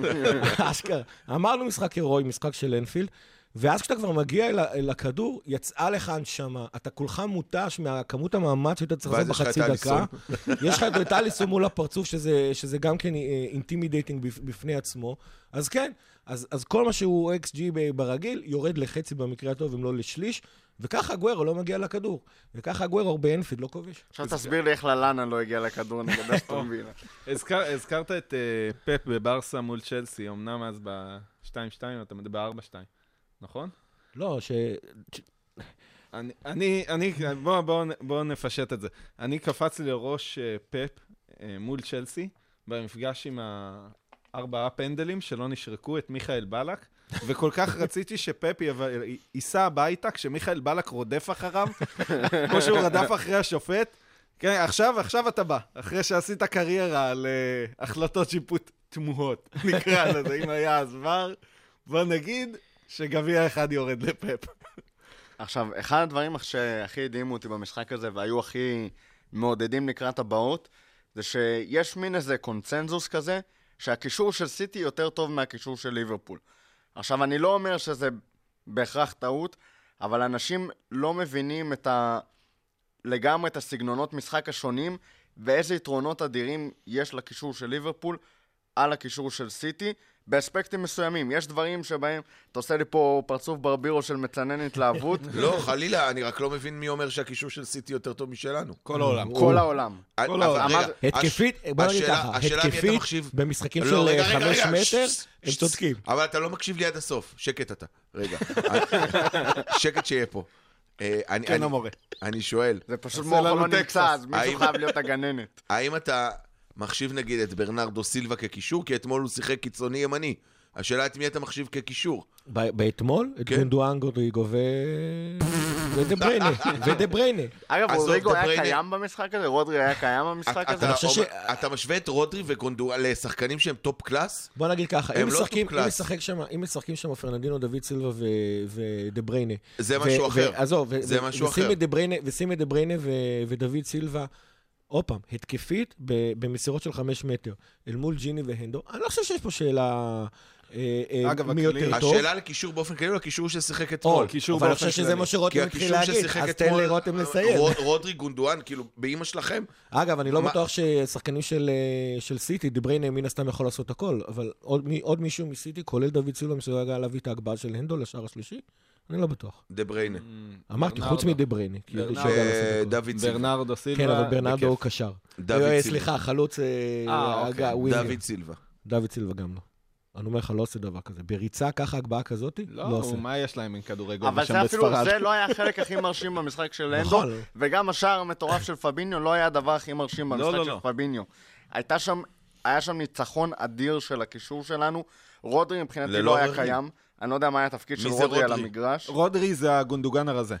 אשכרה. אמרנו משחק הירואי, משחק של אנפילד, ואז כשאתה כבר מגיע אל, הכדור, יצאה לך הנשמה. אתה כולך מותש מהכמות המאמץ שהיית צריך לעשות בחצי דקה. יש לך את אליסון מול הפרצוף, שזה, שזה גם כן intimidating בפני עצמו. אז כן, אז, אז כל מה שהוא XG ברגיל, יורד לחצי במקרה הטוב, אם לא לשליש, וככה גוורו לא מגיע לכדור. וככה גוורו באנפילד לא כובש. עכשיו תסביר לי איך ללאנה לא הגיע לכדור נגד אסטון וילה. הזכרת את אה, פפ בברסה מול צ'לסי, אמנם אז ב-2-2, אתה מדבר 4-2, נכון? לא, ש... אני, אני, אני בוא, בוא, בוא נפשט את זה. אני קפץ לי לראש אה, פפ אה, מול צ'לסי, במפגש עם הארבעה פנדלים שלא נשרקו, את מיכאל בלק, וכל כך רציתי שפפ יב- ייסע הביתה כשמיכאל בלק רודף אחריו, כמו שהוא רדף אחרי השופט. כן, עכשיו, עכשיו אתה בא, אחרי שעשית קריירה על uh, החלטות שיפוט תמוהות, נקרא לזה, אם היה אז ור, בוא נגיד שגביע אחד יורד לפפ. עכשיו, אחד הדברים שהכי הדהימו אותי במשחק הזה, והיו הכי מעודדים לקראת הבאות, זה שיש מין איזה קונצנזוס כזה, שהקישור של סיטי יותר טוב מהקישור של ליברפול. עכשיו, אני לא אומר שזה בהכרח טעות, אבל אנשים לא מבינים את ה... לגמרי את הסגנונות משחק השונים, ואיזה יתרונות אדירים יש לקישור של ליברפול על הקישור של סיטי, באספקטים מסוימים. יש דברים שבהם, אתה עושה לי פה פרצוף ברבירו של מצנן התלהבות, לא, חלילה, אני רק לא מבין מי אומר שהקישור של סיטי יותר טוב משלנו. כל העולם. כל העולם. אבל העולם. רגע, התקפית, בוא נגיד ככה, התקפית במשחקים לא, של אה, חמש מטר, הם. צודקים. אבל אתה לא מקשיב לי עד הסוף. שקט אתה. רגע. שקט שיהיה פה. אה, אני- כן, המורה. אני שואל, זה פשוט לנו לא נמצא. אז מישהו חייב להיות הגננת. האם אתה מחשיב נגיד את ברנרדו סילבה כקישור? כי אתמול הוא שיחק קיצוני ימני. השאלה את מי אתה מחשיב כקישור. ב- באתמול, את כן. גונדואן רודריגו ו... ודה בריינה, ודה בריינה. אגב, רודריגו היה קיים במשחק הזה? רודרי היה קיים במשחק הזה? אתה משווה את רודרי וגונדואן לשחקנים שהם top class? בוא נגיד ככה, אם לא משחקים, אם שם, משחקים שם פרננדיניו, דוד סילבה ו- ודה בריינה. זה משהו אחר. עזוב, ושים אחר. את דה בריינה- ושים את דה בריינה ו- ודוד סילבה, עוד פעם, התקפית במסירות של חמש מטר, אל מול ג'יני והנדו. אני לא חושב שיש פה שאלה אה, אה, אגב, מי יותר טוב. השאלה לקישור באופן כללי הוא הקישור ששיחק אתמול. אבל אני חושב שזה. מה שרותם התחיל להגיד, אז. תן לרותם לסיים. רוד- רודרי גונדואן, כאילו, באימא שלכם. אגב, אני לא בטוח ששחקנים של, אה, סיטי, דה בריינה מן הסתם יכול לעשות הכל, אבל עוד מישהו מסיטי, כולל דוד סילבה, מסוגל להביא את ההגבהה של הנדו לשער השלישי? אני לא בטוח. דה בריינה. אמרתי. חוץ ברנרדו. שיודע לעשות הכל. ודוד סילבה. ברנרדו סילבה. כן, אבל ברנרדו הוא. קשר. דוד אה, סילבה. סליחה, חלוץ... אה, אה, אוקיי. דוד סילבה. דוד סילבה גם לא. אני אומר לך, לא עושה דבר כזה. בריצה ככה, הגבהה כזאת, לא, לא עושה. מה יש להם עם כדורגל אבל שם זה אפילו, בספרד? זה לא היה החלק הכי מרשים במשחק של אנדו, נכון. וגם השער המטורף של פביניו לא היה הדבר הכי מרשים לא, במשחק לא, של. פביניו. הייתה שם, היה שם ניצחון אדיר של הקישור שלנו. רודרי מבחינתי לא היה. קיים. אני לא יודע מה היה התפקיד של זה רודרי על רודרי? המגרש. רודרי זה הגונדוגן הרזה.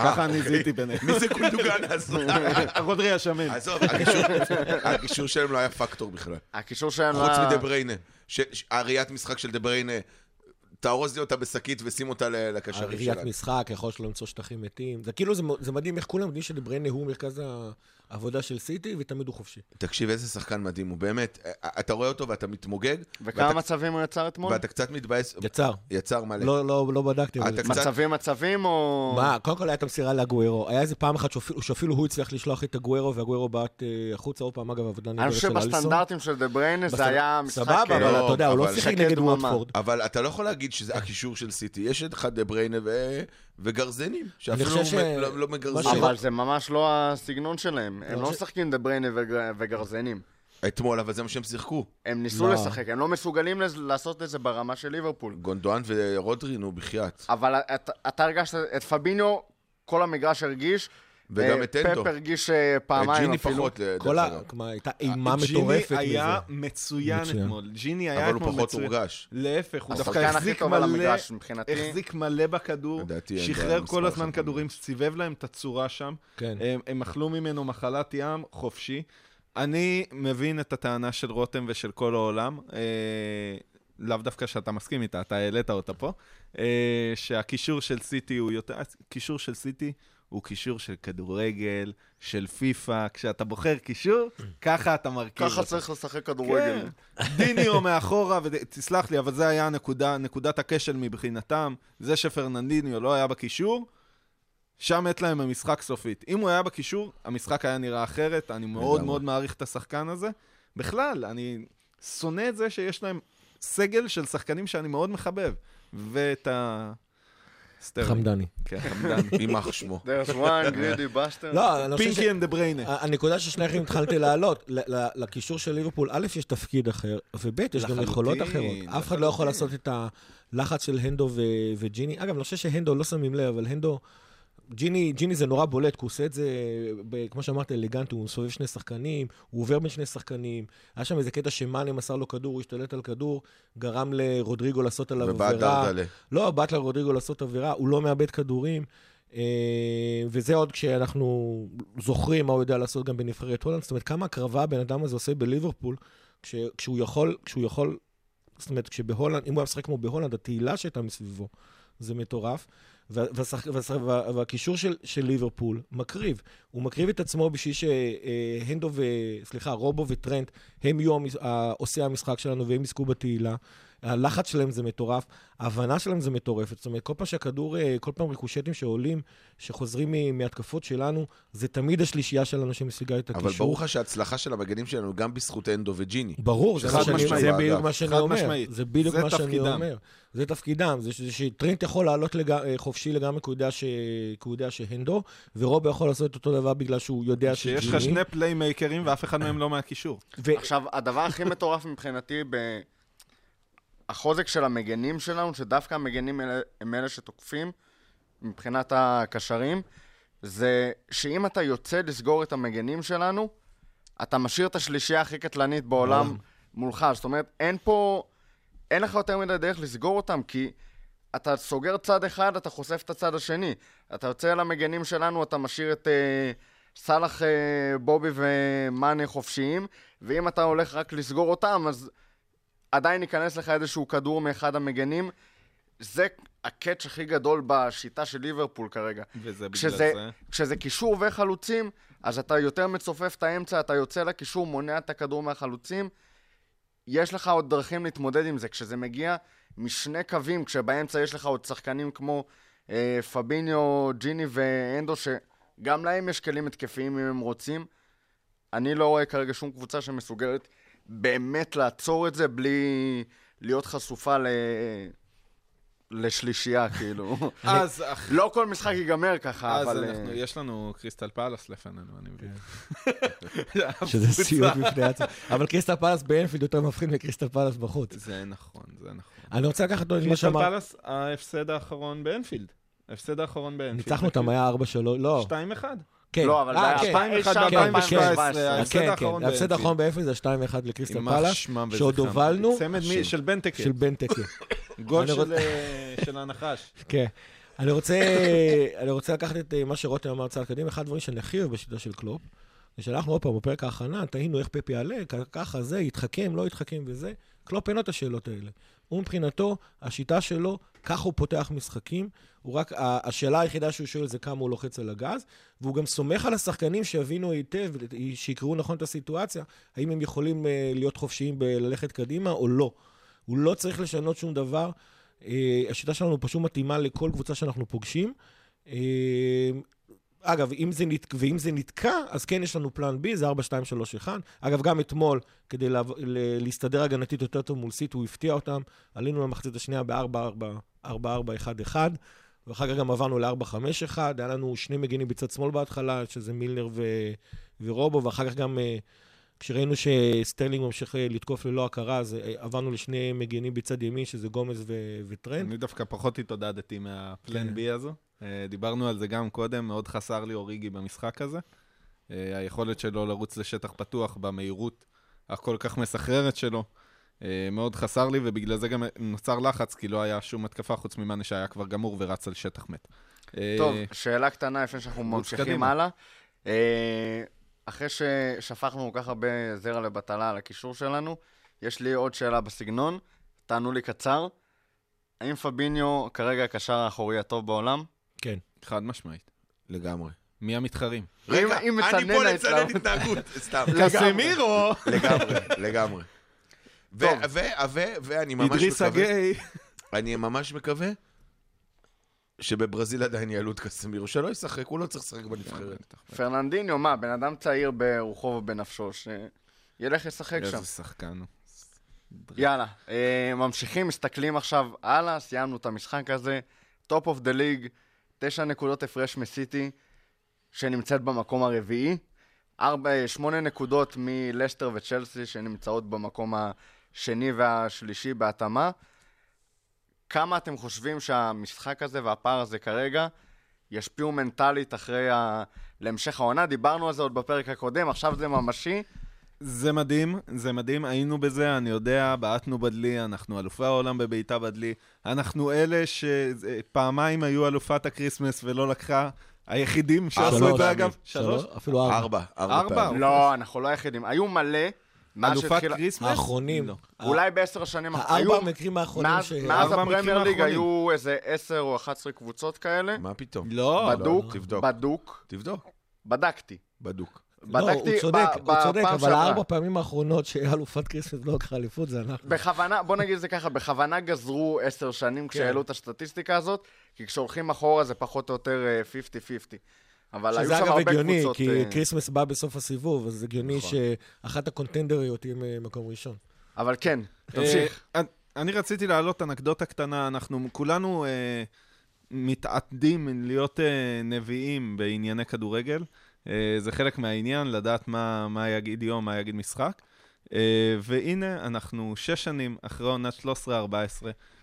ככה אני אוקיי. זיהיתי ביניהם. מי זה קונדוגן אז? רודרי השמן. עזוב, הקישור- שלהם לא היה פקטור בכלל. הקישור שלנו חוץ היה... מדה בריינה. ש- ש- הראיית משחק של דה בריינה, תארוז לי אותה בשקית ושים אותה לקשרים ראיית שלנו. משחק, יכול שלא למצוא שטחים מתים. זה כאילו, זה מדהים איך כולם יודעים שדיבריינה הוא מרכז העבודה של סיטי, ותמיד הוא חופשי. תקשיב, איזה שחקן מדהים הוא, באמת. א- אתה רואה אותו ואתה מתמוגג, וכמה ואתה- מצבים הוא יצר אתמול? ואתה קצת מתבאס. יצר. יצר מלא. לא, לא, לא בדקתי, קצת- מצבים מצבים או... מה, קודם כל הייתה מסירה לאגוארו. היה איזה פעם אחת שאפילו, שאפילו הוא הצליח לשלוח את אגוארו, ואגוארו בעט אה, החוצה עוד פעם, אגב, עבודה אני נהדרת חושב של אליסון. שבסטנדרטים של דה בריינה זה היה משחק... סבבה, אבל אה, לא, אתה יודע, הוא לא שיחק נגד. ווטפורד. אבל אתה לא יכול להגיד שזה הקישור של סיטי. יש את לך דה בריינה ו... וגרזנים, שאפילו חושב ש- לא- לא- לא מגרזנים. אבל זה ממש לא הסגנון שלהם. הם לא משחקים דה בריינה וגר- וגרזנים. אתמול, אבל זה מה שהם שיחקו. הם ניסו לא. לשחק, הם לא מסוגלים לז- לעשות את זה ברמה של ליברפול. גונדואן ורודרי, נו, בחייאת. אבל את- אתה הרגשת, את פביניו, כל המגרש הרגיש. וגם אה, את אנדו. פפ הרגיש אה, פעמיים ג'יני אפילו. פחות, דרך כל ה... אגב. כלומר, הייתה אימה ג'יני מטורפת מזה. היה מצוין מצוין. אתמול. ג'יני היה אבל הוא אתמול פחות מצוין. הורגש. להפך, הוא דווקא החזיק מלא. החזיק מלא בכדור, שחרר כל הזמן כדורים, סיבב להם את הצורה שם. כן. הם, אכלו ממנו מחלת ים חופשי. אני מבין את הטענה של רותם ושל כל העולם, אה, לאו דווקא שאתה מסכים איתה, אתה העלית אותה פה, אה, שהקישור של סיטי הוא יותר... קישור של סיטי הוא קישור של כדורגל, של פיפא, כשאתה בוחר קישור, ככה אתה מרכיב ככה. צריך לשחק כדורגל. כן, דיניו מאחורה, ותסלח לי, אבל זה היה נקודה, נקודת הכשל מבחינתם. זה שפרננדיניו לא היה בקישור, שם מת להם המשחק סופית. אם הוא היה בקישור, המשחק היה נראה אחרת. אני מאוד. מאוד מעריך את השחקן הזה. בכלל, אני שונא את זה שיש להם סגל של שחקנים שאני מאוד מחבב. ואת ה... סטרלינג. חמדני. כן, חמדני. יימח שמו. That one, greedy, bastard. לא, אני חושב ש... Pinky and דה בריינה. הנקודה ששניכם התחלתי להעלות, ל- ל- לקישור של ליברפול, א', יש תפקיד אחר, וב', יש גם יכולות אחרות. אף אחד לא יכול. לעשות את הלחץ של הנדו ו- וג'יני. אגב, אני חושב שהנדו, לא שמים לב, אבל הנדו, ג'יני, ג'יני זה נורא בולט, כי הוא עושה את זה, ב- כמו שאמרת, אלגנטי, הוא מסובב שני שחקנים, הוא עובר בין שני שחקנים. היה שם איזה קטע שמאנה מסר לו כדור, הוא השתלט על כדור, גרם לרודריגו לעשות עליו עבירה. דרדלה. לא, באת לרודריגו לעשות עבירה, הוא לא מאבד כדורים. אה, וזה עוד כשאנחנו זוכרים מה הוא יודע לעשות גם בנבחרת הולנד. זאת אומרת, כמה הקרבה הבן אדם הזה עושה בליברפול, כש, כשהוא יכול, כשהוא יכול, זאת אומרת, כשבהולנד, אם הוא היה משחק כמו בהולנד, התהילה שהייתה מסביבו, זה מטורף. והקישור של, של ליברפול מקריב. הוא מקריב את עצמו בשביל שהנדו ו... סליחה, רובו וטרנט, הם יהיו עושי המשחק שלנו והם יזכו בתהילה. הלחץ שלהם זה מטורף, ההבנה שלהם זה מטורפת. זאת אומרת, כל פעם שהכדור, אה, כל פעם ריקושטים שעולים, שחוזרים מהתקפות שלנו, זה תמיד השלישייה שלנו שמשיגה את הקישור. אבל ברור לך שההצלחה של המגנים שלנו גם בזכות אנדו וג'יני. ברור, זה, שאני. זה בדיוק מה שאני אומר. משמעית. זה בדיוק זה מה שאני תפקידם. אומר. זה תפקידם. זה זה שטרנט יכול לעלות לג... אה, חופשי לגמרי, כי הוא יודע, שהנדו, ורובו יכול לעשות את אותו דבר בגלל שהוא יודע שג'יני... שיש לך שני playmaker ים ואף אחד מהם לא מהקישור. ו... עכשיו, הדבר הכי מטורף מבחינתי ב... החוזק של המגנים שלנו, שדווקא המגנים אלה- הם אלה שתוקפים מבחינת הקשרים, זה שאם אתה יוצא לסגור את המגנים שלנו, אתה משאיר את השלישייה הכי קטלנית בעולם. מולך. זאת אומרת, אין פה... אין לך יותר מדי דרך לסגור אותם, כי אתה סוגר צד אחד, אתה חושף את הצד השני. אתה יוצא למגנים שלנו, אתה משאיר את אה, סאלח, אה, בובי ומאנה חופשיים, ואם אתה הולך רק לסגור אותם, אז עדיין ייכנס לך איזשהו כדור מאחד המגנים. זה הקאץ' הכי גדול בשיטה של ליברפול כרגע. וזה בגלל כשזה, זה. כשזה קישור וחלוצים, אז אתה יותר מצופף את האמצע, אתה יוצא לקישור, מונע את הכדור מהחלוצים. יש לך עוד דרכים להתמודד עם זה. כשזה מגיע משני קווים, כשבאמצע יש לך עוד שחקנים כמו אה, פביניו, ג'יני ואנדו, שגם להם יש כלים התקפיים אם הם רוצים. אני לא רואה כרגע שום קבוצה שמסוגלת באמת לעצור את זה בלי להיות חשופה ל... לשלישייה, כאילו. אז אח- לא כל משחק ייגמר ככה, אז אבל... אנחנו- אה, יש לנו קריסטל פלאס לפנינו, אני מבין. שזה סיוט בפני עצמו. אבל קריסטל פלאס באנפילד יותר מפחיד מקריסטל פלאס בחוץ. זה נכון, זה נכון. אני רוצה לקחת את מה קריסטל שאמר... פלאס, ההפסד האחרון באנפילד. ההפסד האחרון באנפילד. ניצחנו אותם, היה 4-3, לא. 2-1. כן. לא, אבל אה, זה כן. היה 2-1 כן, ב-2017. כן, ההפסד כן, האחרון כן, ההפסד. האחרון באנפילד זה 2-1 לקריסטל שמם שעוד. הובלנו, צמד מי- של בנטקה. של בנטקה. גול של, אה, של הנחש. כן. אני רוצה, אני רוצה לקחת את אה, מה שרותם אמר צעד קדימה, אחד הדברים שאני הכי אוהב בשיטה של קלופ, זה שאנחנו עוד פעם בפרק ההכנה, תהינו איך פפ יעלה, ככה זה, יתחכם, לא יתחכם וזה. קלופ אין לו את השאלות האלה. הוא מבחינתו, השיטה שלו, ככה הוא פותח משחקים, הוא רק, השאלה היחידה שהוא שואל זה כמה הוא לוחץ על הגז, והוא גם סומך על השחקנים שיבינו היטב, שיקראו נכון את הסיטואציה, האם הם יכולים אה, להיות חופשיים בללכת קדימה או לא. הוא לא צריך לשנות שום דבר. אה, השיטה שלנו פשוט מתאימה לכל קבוצה שאנחנו פוגשים. אגב, אם זה נת... ואם זה נתקע, אז כן יש לנו פלן בי, זה 4, 2, 3, 1. אגב, גם אתמול, כדי לה... ל... להסתדר הגנתית יותר טוב מול סיט, הוא הפתיע אותם. עלינו למחצית השנייה ב-4, 4, 4, 4, 1, 1, ואחר כך גם עברנו ל-4-5-1, היה לנו שני מגינים בצד שמאל בהתחלה, שזה מילנר ו... ורובו, ואחר כך גם, אה, כשראינו שסטרלינג ממשיך אה, לתקוף ללא הכרה, אז אה, עברנו לשני מגינים בצד ימין, שזה גומז ו... וטרנד. אני דווקא פחות התעודדתי מה plan כן. B הזו. אה, דיברנו על זה גם קודם, מאוד חסר לי אוריגי במשחק הזה. אה, היכולת שלו לרוץ לשטח פתוח במהירות הכל כך מסחררת שלו, אה, מאוד חסר לי, ובגלל זה גם נוצר לחץ, כי לא היה שום התקפה חוץ ממאנה שהיה כבר גמור ורץ על שטח מת. טוב, שאלה קטנה לפני שאנחנו ממשיכים. הלאה. אה, אחרי ששפכנו כל כך הרבה זרע לבטלה על הקישור שלנו, יש לי עוד שאלה בסגנון, תענו לי קצר. האם פביניו כרגע הקשר האחורי הטוב בעולם? כן. חד משמעית. לגמרי. מי המתחרים? רגע, אם אני מצנן פה לצנן. התנהגות, סתם. קסמירו! לגמרי, לגמרי. ו- טוב. ו- ו- ואני ממש מקווה, הגיי. אני ממש מקווה שבברזיל עדיין יעלו את קסמירו, שלא ישחק, הוא לא צריך לשחק בנבחרת. פרננדיניו, מה, בן אדם צעיר ברוחו ובנפשו, שילך לשחק שם. איזה שחקן הוא. יאללה, אה, ממשיכים, מסתכלים עכשיו הלאה, סיימנו את המשחק הזה. top of the league, תשע נקודות הפרש מסיטי, שנמצאת במקום הרביעי. ארבע, אה, שמונה נקודות מלסטר וצ'לסי, שנמצאות במקום השני והשלישי בהתאמה. כמה אתם חושבים שהמשחק הזה והפער הזה כרגע ישפיעו מנטלית אחרי ה... להמשך העונה? דיברנו על זה עוד בפרק הקודם, עכשיו זה ממשי. זה מדהים, זה מדהים, היינו בזה, אני יודע, בעטנו בדלי, אנחנו אלופי העולם בבעיטה בדלי. אנחנו אלה שפעמיים היו אלופת הקריסמס ולא לקחה, היחידים שעשו את. זה אגב. שלוש? אפילו ארבע. ארבע, ארבע ארבע? פעמים. לא, אנחנו לא היחידים. היו מלא. אלופת קריסמס? האחרונים. לא. אולי בעשר השנים האחרונות. הארבע היו- המקרים האחרונים מאז ש... מאז ארבע הפרמייר ליג. היו איזה עשר או 11 קבוצות כאלה. מה פתאום? לא, בדוק, תבדוק. בדוק. תבדוק, בדקתי. בדוק. לא, בדקתי הוא צודק, ב- הוא צודק, אבל. הארבע פעמים האחרונות שאלופת כריסמס לא לקחה אליפות זה אנחנו. בכוונה, בוא נגיד את זה ככה, בכוונה גזרו עשר שנים כשהעלו את הסטטיסטיקה הזאת, כי כשהולכים אחורה זה פחות או יותר אה, 50-50. אבל היו שזה שם אגב הרבה הגיוני, קבוצות... כי אה, כריסמס בא בסוף הסיבוב, אז הגיוני נכון. שאחת הקונטנדריות תהיה מקום ראשון. אבל כן, תמשיך. אה, אני רציתי להעלות אנקדוטה קטנה, אנחנו כולנו אה, מתעתדים להיות אה, נביאים בענייני כדורגל. אה, זה חלק מהעניין, לדעת מה, מה יגיד יום, מה יגיד משחק. אה, והנה, אנחנו שש שנים אחרי עונת 13-14,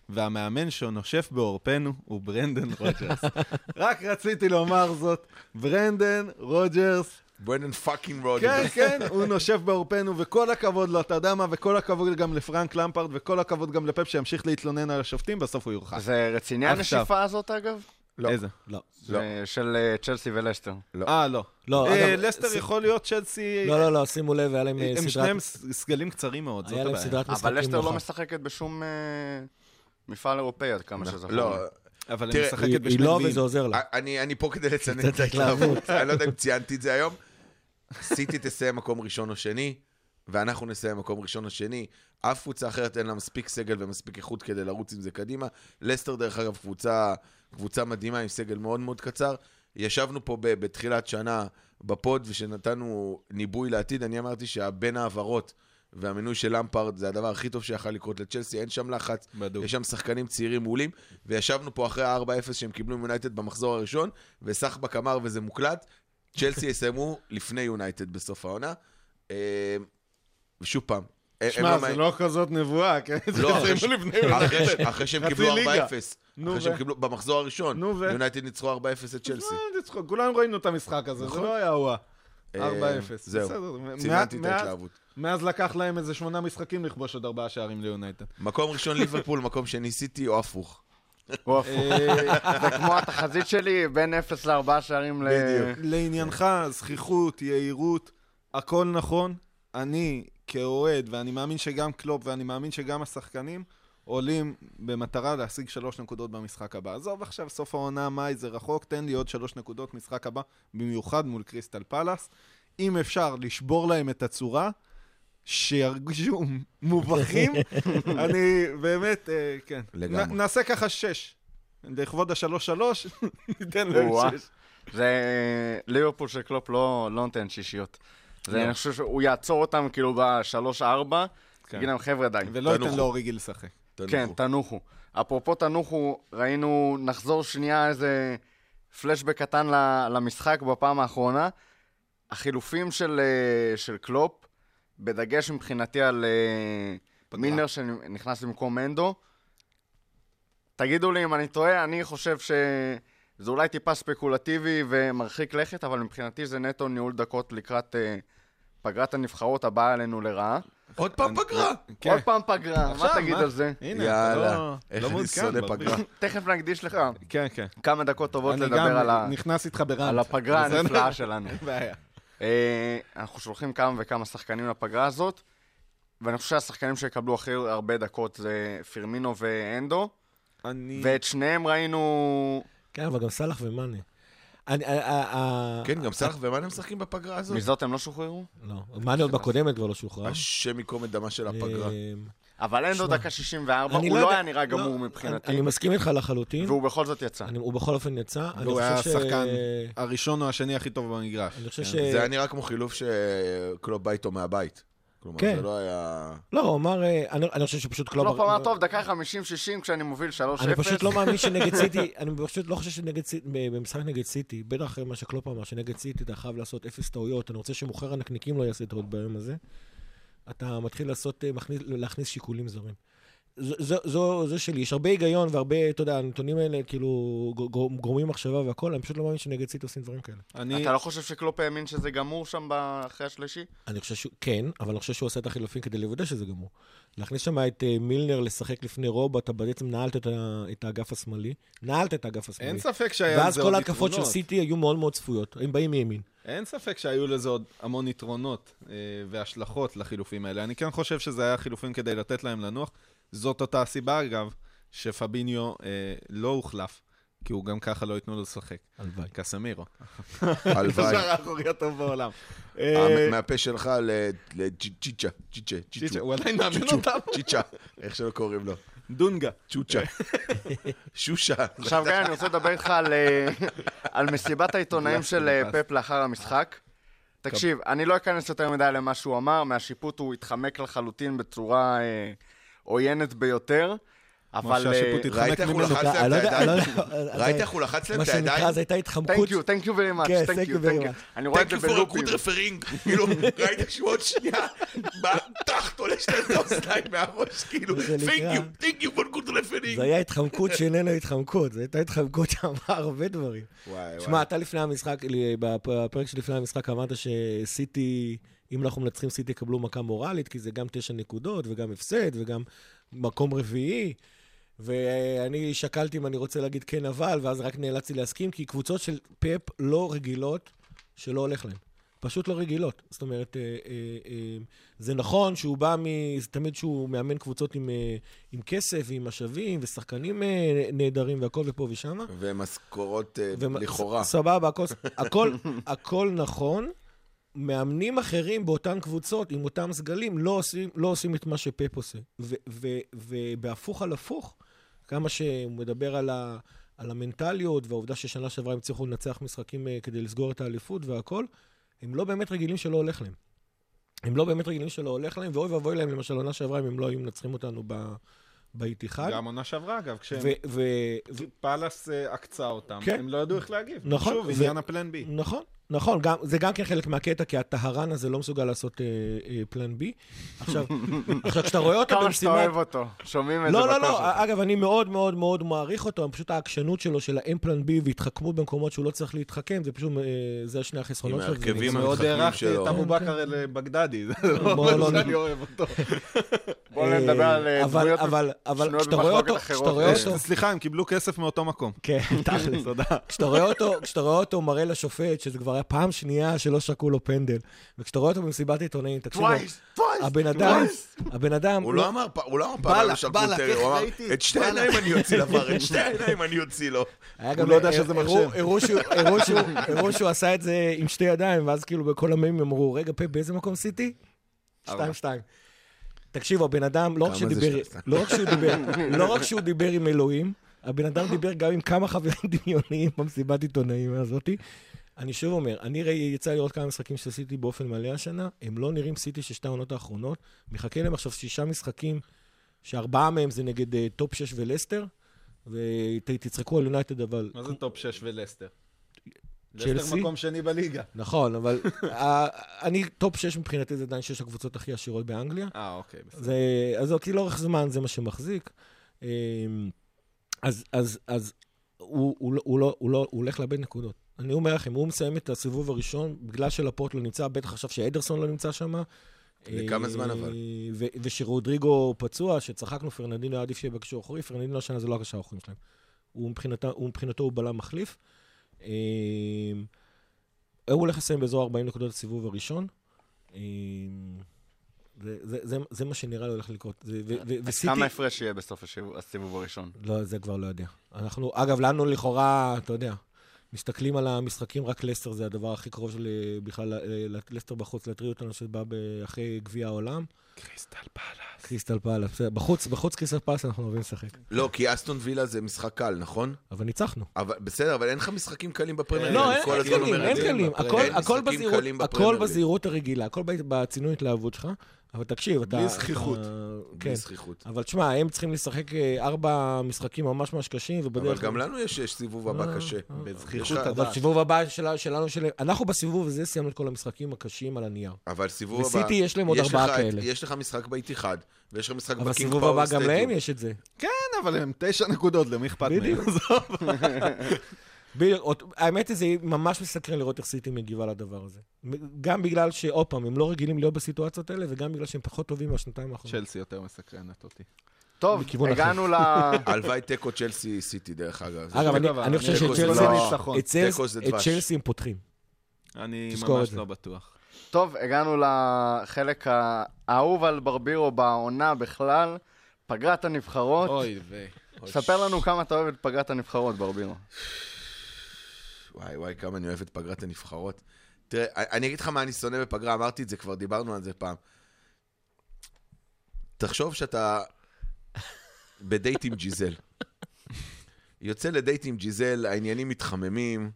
והמאמן שנושף בעורפנו הוא ברנדן רוג'רס. רק רציתי לומר זאת, ברנדן רוג'רס ברנדן fucking כן, רוג'רס. כן, הוא נושף בעורפנו, וכל הכבוד לו, אתה יודע מה, וכל הכבוד גם לפרנק למפרד, וכל הכבוד גם לפפ שימשיך להתלונן על השופטים, בסוף הוא יורחק. זה רציני. הנשיפה הזאת, אגב? לא. איזה? לא. לא. של אה, צ'לסי ולסטר. אה, לא. לא, אה, אגב, לסטר ס- יכול להיות צ'לסי... לא, לא, לא, שימו לב, היה להם אה, הם סדרת... שניהם ס- סגלים קצרים מאוד, זאת היה להם הבעיה. סדרת משחקים אבל לסטר לא. משחקת בשום אה, מפעל אירופאי, עד כמה שזכור. לי. לא, אבל היא משחקת בשני היא לא. וזה עוזר לה. אני אני פה כדי לצנן את ההתלהבות. התלהבות. אני לא יודע אם ציינתי את זה היום. סיטי תסיים מקום ראשון או שני, ואנחנו נסיים מקום ראשון או שני. אף קבוצה אחרת אין לה מספיק סגל ומספיק איכות כדי לרוץ עם זה קדימה. לסטר, דרך אגב, קבוצה, קבוצה מדהימה עם סגל מאוד מאוד קצר. ישבנו פה ב- בתחילת שנה בפוד, ושנתנו ניבוי לעתיד, אני אמרתי שהבין העברות והמינוי של למפרד זה הדבר הכי טוב שיכול לקרות לצ'לסי, אין שם לחץ, בדוק. יש שם שחקנים צעירים מעולים, וישבנו פה אחרי ה-4-0 שהם קיבלו מיונייטד במחזור הראשון, וסחבק אמר וזה מוקלט, צ'לסי יסיימו לפני יונייטד בסוף העונה. ושוב פעם, שמע, לא זה לא כזאת נבואה, כן? לא, אחרי ש- יסיימו לפני אחרי ש- יונייטד. אחרי שהם קיבלו 4-0, ליגה. אחרי שהם קיבלו במחזור הראשון, נו, ו- יונייטד ניצחו 4-0 את צ'לסי. כולנו ראינו את המשחק הזה, זה נכון. לא היה וואה. אה, 4-0. זהו, בסדר. ציננתי את ההתלהבות. מאז לקח להם איזה שמונה משחקים לכבוש עוד ארבעה שערים ליונייטד. מקום ראשון ליברפול, מקום שני סיטי או הפוך. הוא הפוך. אה, זה כמו התחזית שלי, בין 0 ל-4 שערים ל... בדיוק. לעניינך, זכיחות, יהירות, הכל נכון. אני כאוהד, ואני מאמין שגם קלופ, ואני מאמין שגם השחקנים, עולים במטרה להשיג שלוש נקודות במשחק הבא. עזוב עכשיו סוף העונה, מאי זה רחוק, תן לי עוד שלוש נקודות משחק הבא, במיוחד מול קריסטל פלאס. אם אפשר לשבור להם את הצורה, שירגישו מובכים, אני באמת, אה, כן. לגמרי. נעשה ככה שש. לכבוד השלוש-שלוש, ניתן להם. שש. זה ליברפול של קלופ לא לא נותן שישיות. זה, לא. אני חושב שהוא יעצור אותם כאילו בשלוש-ארבע, כן. יגיד להם חבר'ה די. ולא ייתן תנוחו. לאוריגי לשחק. כן, תנוחו. אפרופו תנוחו, ראינו, נחזור שנייה איזה פלשבק קטן למשחק בפעם האחרונה. החילופים של, אה, של קלופ, בדגש מבחינתי על אה, מילנר שנכנס במקום מנדו. תגידו לי אם אני טועה, אני חושב שזה אולי טיפה ספקולטיבי ומרחיק לכת, אבל מבחינתי זה נטו ניהול דקות לקראת אה, פגרת הנבחרות הבאה עלינו לרעה. עוד פעם פגרה. כן. עוד פעם פגרה, מה תגיד על זה? יאללה, לא- איך לא אני שונא. פגרה. תכף נקדיש לך כן, כן. כמה דקות טובות לדבר על, הפגרה? הנפלאה שלנו. אה, אנחנו שולחים כמה וכמה שחקנים לפגרה הזאת, ואני חושב שהשחקנים שיקבלו הכי הרבה דקות זה פירמינו ואנדו, אני... ואת שניהם ראינו... כן, אבל גם סאלח ומאנה. כן, גם סאלח ומאנה משחקים בפגרה הזאת? מזאת הם לא שוחררו? לא, מאנה עוד בקודמת כבר לא שוחרר. השם ייקום את דמה של הפגרה. אה, אבל אנדו שמע, דקה 64, אני הוא לא יודע- היה נראה גמור לא, מבחינתי, אני מסכים איתך לחלוטין. והוא בכל זאת יצא. אני- הוא בכל אופן יצא. והוא היה השחקן הראשון או השני הכי טוב במגרש. כן. זה היה נראה כמו חילוף שקלופ בא איתו מהבית. כלומר, כן. זה לא היה... לא, הוא אמר, אה, אני אני חושב שפשוט קלופ... קלופ אמר, טוב, דקה 50-60 כשאני מוביל 3-0. אני פשוט לא מאמין שנגד סיטי, אני פשוט לא חושב שנגד סיטי, במשחק נגד סיטי, בטח אחרי מה שקלופ אמר, שנגד סיטי אתה חייב לעשות אפס טעויות, אני רוצה שמוכר הנקניקים לא יעשה טעות ביום הזה. אתה מתחיל לעשות, אה, מכניס- להכניס שיקולים זרים. זו- זו- זו זו שלי, יש הרבה היגיון והרבה, אתה יודע, הנתונים האלה כאילו גור- גורמים מחשבה והכל, אני פשוט לא מאמין שנגד סיטי עושים דברים כאלה. אני... אתה לא חושב שקלופ האמין שזה גמור שם אחרי השלישי? אני חושב שהוא, כן, אבל אני חושב שהוא עושה את החילופים כדי לוודא שזה גמור. להכניס שם את אה, מילנר לשחק לפני רוב, אתה בעצם נעלת את ה- את האגף השמאלי, נעלת את האגף השמאלי. אין ספק שהיה ואז לזה כל עוד ההתקפות של יתרונות. סיטי היו מאוד מאוד צפויות, הם באים מימין. אין ספק שהיו לזה עוד המון יתרונות אה, והשלכות לחילופים האלה. אני כן חושב שזה היה חילופים כדי לתת להם לנוח. זאת אותה הסיבה, אגב, שפביניו אה, לא הוחלף, כי הוא גם ככה לא ייתנו לו לשחק. הלוואי. קסמירו. הלוואי. השער האחורי הטוב בעולם. אה, אה, מהפה שלך ל- לג'יצ'ה, צ'יצ'ה, צ'יצ'ה. הוא עדיין מאמן אותם. צ'יצ'ה, איך שלא קוראים לו. דונגה. צ'וצ'ה. שושה. עכשיו, גיא, אני רוצה לדבר איתך על, אה, מסיבת העיתונאים של פפ לאחר המשחק. תקשיב, אני לא אכנס יותר מדי למה שהוא אמר, מהשיפוט הוא התחמק לחלוטין בצורה עוינת ביותר, אבל... אה, התחמק ראית איך הוא. לחץ להם לא את לא הידיים? ראית איך הוא לחץ להם מה את הידיים? שנקרא, זו הייתה התחמקות. Thank you, thank you very much, כן, thank thank you, very thank you. much. אני רואה את Thank זה you for a בלופים. good referring. כאילו, ראית שהוא עוד שנייה, בטח תולש להם את האוזניים מהראש, כאילו, זה thank you, thank you for good referring. זו הייתה התחמקות שאיננה התחמקות, זו הייתה התחמקות שאמרה הרבה דברים. וואי, שמע, אתה לפני המשחק, לי- בפרק שלפני המשחק אמרת שסיטי, אם אנחנו מנצחים סיטי יקבלו מכה מורלית, כי זה גם תשע נקודות וגם הפסד וגם מקום רביעי. ואני שקלתי אם אני רוצה להגיד כן אבל, ואז רק נאלצתי להסכים, כי קבוצות של פאפ לא רגילות שלא הולך להן. פשוט לא רגילות. זאת אומרת, אה, אה, אה, זה נכון שהוא בא מ... זה תמיד שהוא מאמן קבוצות עם, עם כסף ועם משאבים ושחקנים נהדרים והכל ופה ושמה. ומשכורות ומ- לכאורה. סבבה, הכל, הכל, הכל נכון. מאמנים אחרים באותן קבוצות, עם אותם סגלים, לא עושים, לא עושים את מה שפפ עושה. ובהפוך על הפוך, כמה שהוא מדבר על, ה- על המנטליות והעובדה ששנה שעברה הם הצליחו לנצח משחקים אה, כדי לסגור את האליפות והכל, הם לא באמת רגילים שלא הולך להם. הם לא באמת רגילים שלא הולך להם, ואוי ואבוי להם, למשל, עונה שעברה, אם הם לא היו מנצחים אותנו ב- באיתיחד. גם עונה שעברה, אגב, כשהם... ו- ו- ו- פאלאס אה, עקצה אותם, כן. הם לא ידעו איך להגיב. נכון, שוב, ו- עניין הפלן בי. נכון, נכון, גם, זה גם כן חלק מהקטע, כי הטהרן הזה לא מסוגל לעשות אה, אה, פלן בי. עכשיו, עכשיו, כשאתה רואה אותו כמה שאתה. אוהב אותו, שומעים את זה לא, לא, לא. אגב, אני מאוד מאוד מאוד מעריך אותו, פשוט העקשנות שלו של האם פלן בי והתחכמות במקומות שהוא לא צריך להתחכם, זה פשוט, אה, זה שני החסרונות עם שלו. וזה ההרכבים נגמר. מאוד המתחכמים הערכתי שלו. את אבו כן, בכר אל בגדדי, זה לא לא אומר שאני אוהב אותו. בואו נדבר על אה, אבל, דמויות אבל, אבל שנויות במחלוקת אותו, אחרות. אה, אותו, סליחה, הם קיבלו כסף מאותו מקום. כן, תכל'ס. תודה. כשאתה רואה אותו, כשאתה רואה אותו מראה לשופט, שזה כבר היה פעם שנייה שלא שקעו לו פנדל, וכשאתה רואה אותו במסיבת עיתונאים, תקשיבו, הבן אדם, הבן אדם, הוא לא אמר פ- הוא לא אמר פעם לה, קולטרי, איך הוא אמר, ראיתי? את שתי בא לה." העיניים אני אוציא לבר, את שתי העיניים אני אוציא לו. הוא לא יודע שזה מחשב. הראו שהוא- עשה את זה עם שתי ידיים, ואז כאילו בכל המימים אמרו, רגע, פפ, באיזה מקום סיטי? שתיים, שתיים. תקשיבו, הבן אדם, לא רק שהוא דיבר? לא רק שהוא דיבר, לא רק שהוא דיבר עם אלוהים, הבן אדם דיבר גם עם כמה חברים דמיוניים במסיבת עיתונאים הזאתי. אני שוב אומר, אני ראי, יצא לראות כמה משחקים של סיטי באופן מלא השנה, הם לא נראים סיטי של שתי העונות האחרונות. מחכה להם עכשיו שישה משחקים שארבעה מהם זה נגד אה, top 6 ולסטר, ותצחקו על יונייטד, אבל... מה זה top 6 ולסטר? צ'לסי? לסטר מקום שני בליגה. נכון, אבל אני, top 6 מבחינתי זה עדיין שש הקבוצות הכי עשירות באנגליה. אה, אוקיי, בסדר. זה, אז אותי לאורך זמן זה מה שמחזיק. אמ, אז, אז, אז הוא, הוא, לא- הוא, לא, הוא, לא, הוא הולך לאבד נקודות. אני אומר לכם, הוא מסיים את הסיבוב הראשון, בגלל שלפורט לא נמצא, בטח חשב שאדרסון לא נמצא שם. לכמה זמן אבל? ו- ושרודריגו פצוע, שצחקנו, פרננדינו היה עדיף שיהיה בקשור האחורי, פרננדינו השנה זה לא הקשר האחורים שלהם. הוא מבחינתו, הוא מבחינתו הוא בלם מחליף. אמ, הוא הולך לסיים באזור 40 נקודות בסיבוב הראשון. אמ, זה, זה, זה, זה מה שנראה לי הולך לקרות. זה, ו, ו, וסיטי... כמה הפרש יהיה בסוף הסיבוב הראשון? לא, זה כבר לא יודע. אנחנו, אגב, לנו לכאורה, אתה יודע, מסתכלים על המשחקים, רק לסטר זה הדבר הכי קרוב של אה, בכלל, אה, לסטר בחוץ להטריד אותנו, שבא אחרי גביע העולם. קריסטל פאלאס. קריסטל פאלאס, בסדר, בחוץ, בחוץ קריסטל פאלאס אנחנו אוהבים לשחק. לא, כי אסטון וילה זה משחק קל, נכון? אבל ניצחנו. אבל בסדר, אבל אין לך משחקים קלים בפרמייר. לא, אין כל אין קלים הכל. בזהירות הרגילה, הכל ב- בצינון התלהבות שלך, אבל תקשיב, אתה... בלי זחיחות. כן. בלי זחיחות. אבל תשמע, הם צריכים לשחק אה, ארבע משחקים ממש ממש קשים, אבל ובדרך... גם לנו יש יש סיבוב הבא אה, קשה. בזכיחות יש לך- אבל הדעת. סיבוב הבא של- שלנו, של- אנחנו בסיבוב הזה סיימנו את כל המשחקים הקשים על הנייר. אבל סיבוב הבא... וסיטי יש להם עוד ארבעה כאלה. יש לך משחק באיתיחד, ויש לך משחק אבל בקינג פאוור הבא גם סטדיום. להם יש את זה. כן, אבל הם תשע נקודות, למי אכפת מהם? בדיוק. בדיוק, עוד- האמת היא, זה ממש מסקרן לראות איך סיטי מגיבה לדבר הזה. גם בגלל שעוד פעם, הם לא רגילים להיות בסיטואציות האלה, וגם בגלל שהם פחות טובים מהשנתיים האחרונות. צ'לסי יותר מסקרנת אותי. טוב. הגענו ל... הלוואי תיקו צ'לסי סיטי, דרך אגב. אגב, אני- חושב אני- תיקו זה שצ'לסי. את. צ'לסי הם פותחים. אני ממש. לא בטוח. טוב, הגענו לחלק האהוב על ברבירו בעונה בכלל, פגרת הנבחרות. אוי ויי. ספר לנו כמה אתה אוהב את פגרת הנבחרות, ברבירו. וואי וואי, כמה אני אוהב את פגרת הנבחרות. תראה, אני אגיד לך מה אני שונא בפגרה, אמרתי את זה כבר, דיברנו על זה פעם. תחשוב שאתה בדייט עם ג'יזל. יוצא לדייט עם ג'יזל, העניינים מתחממים,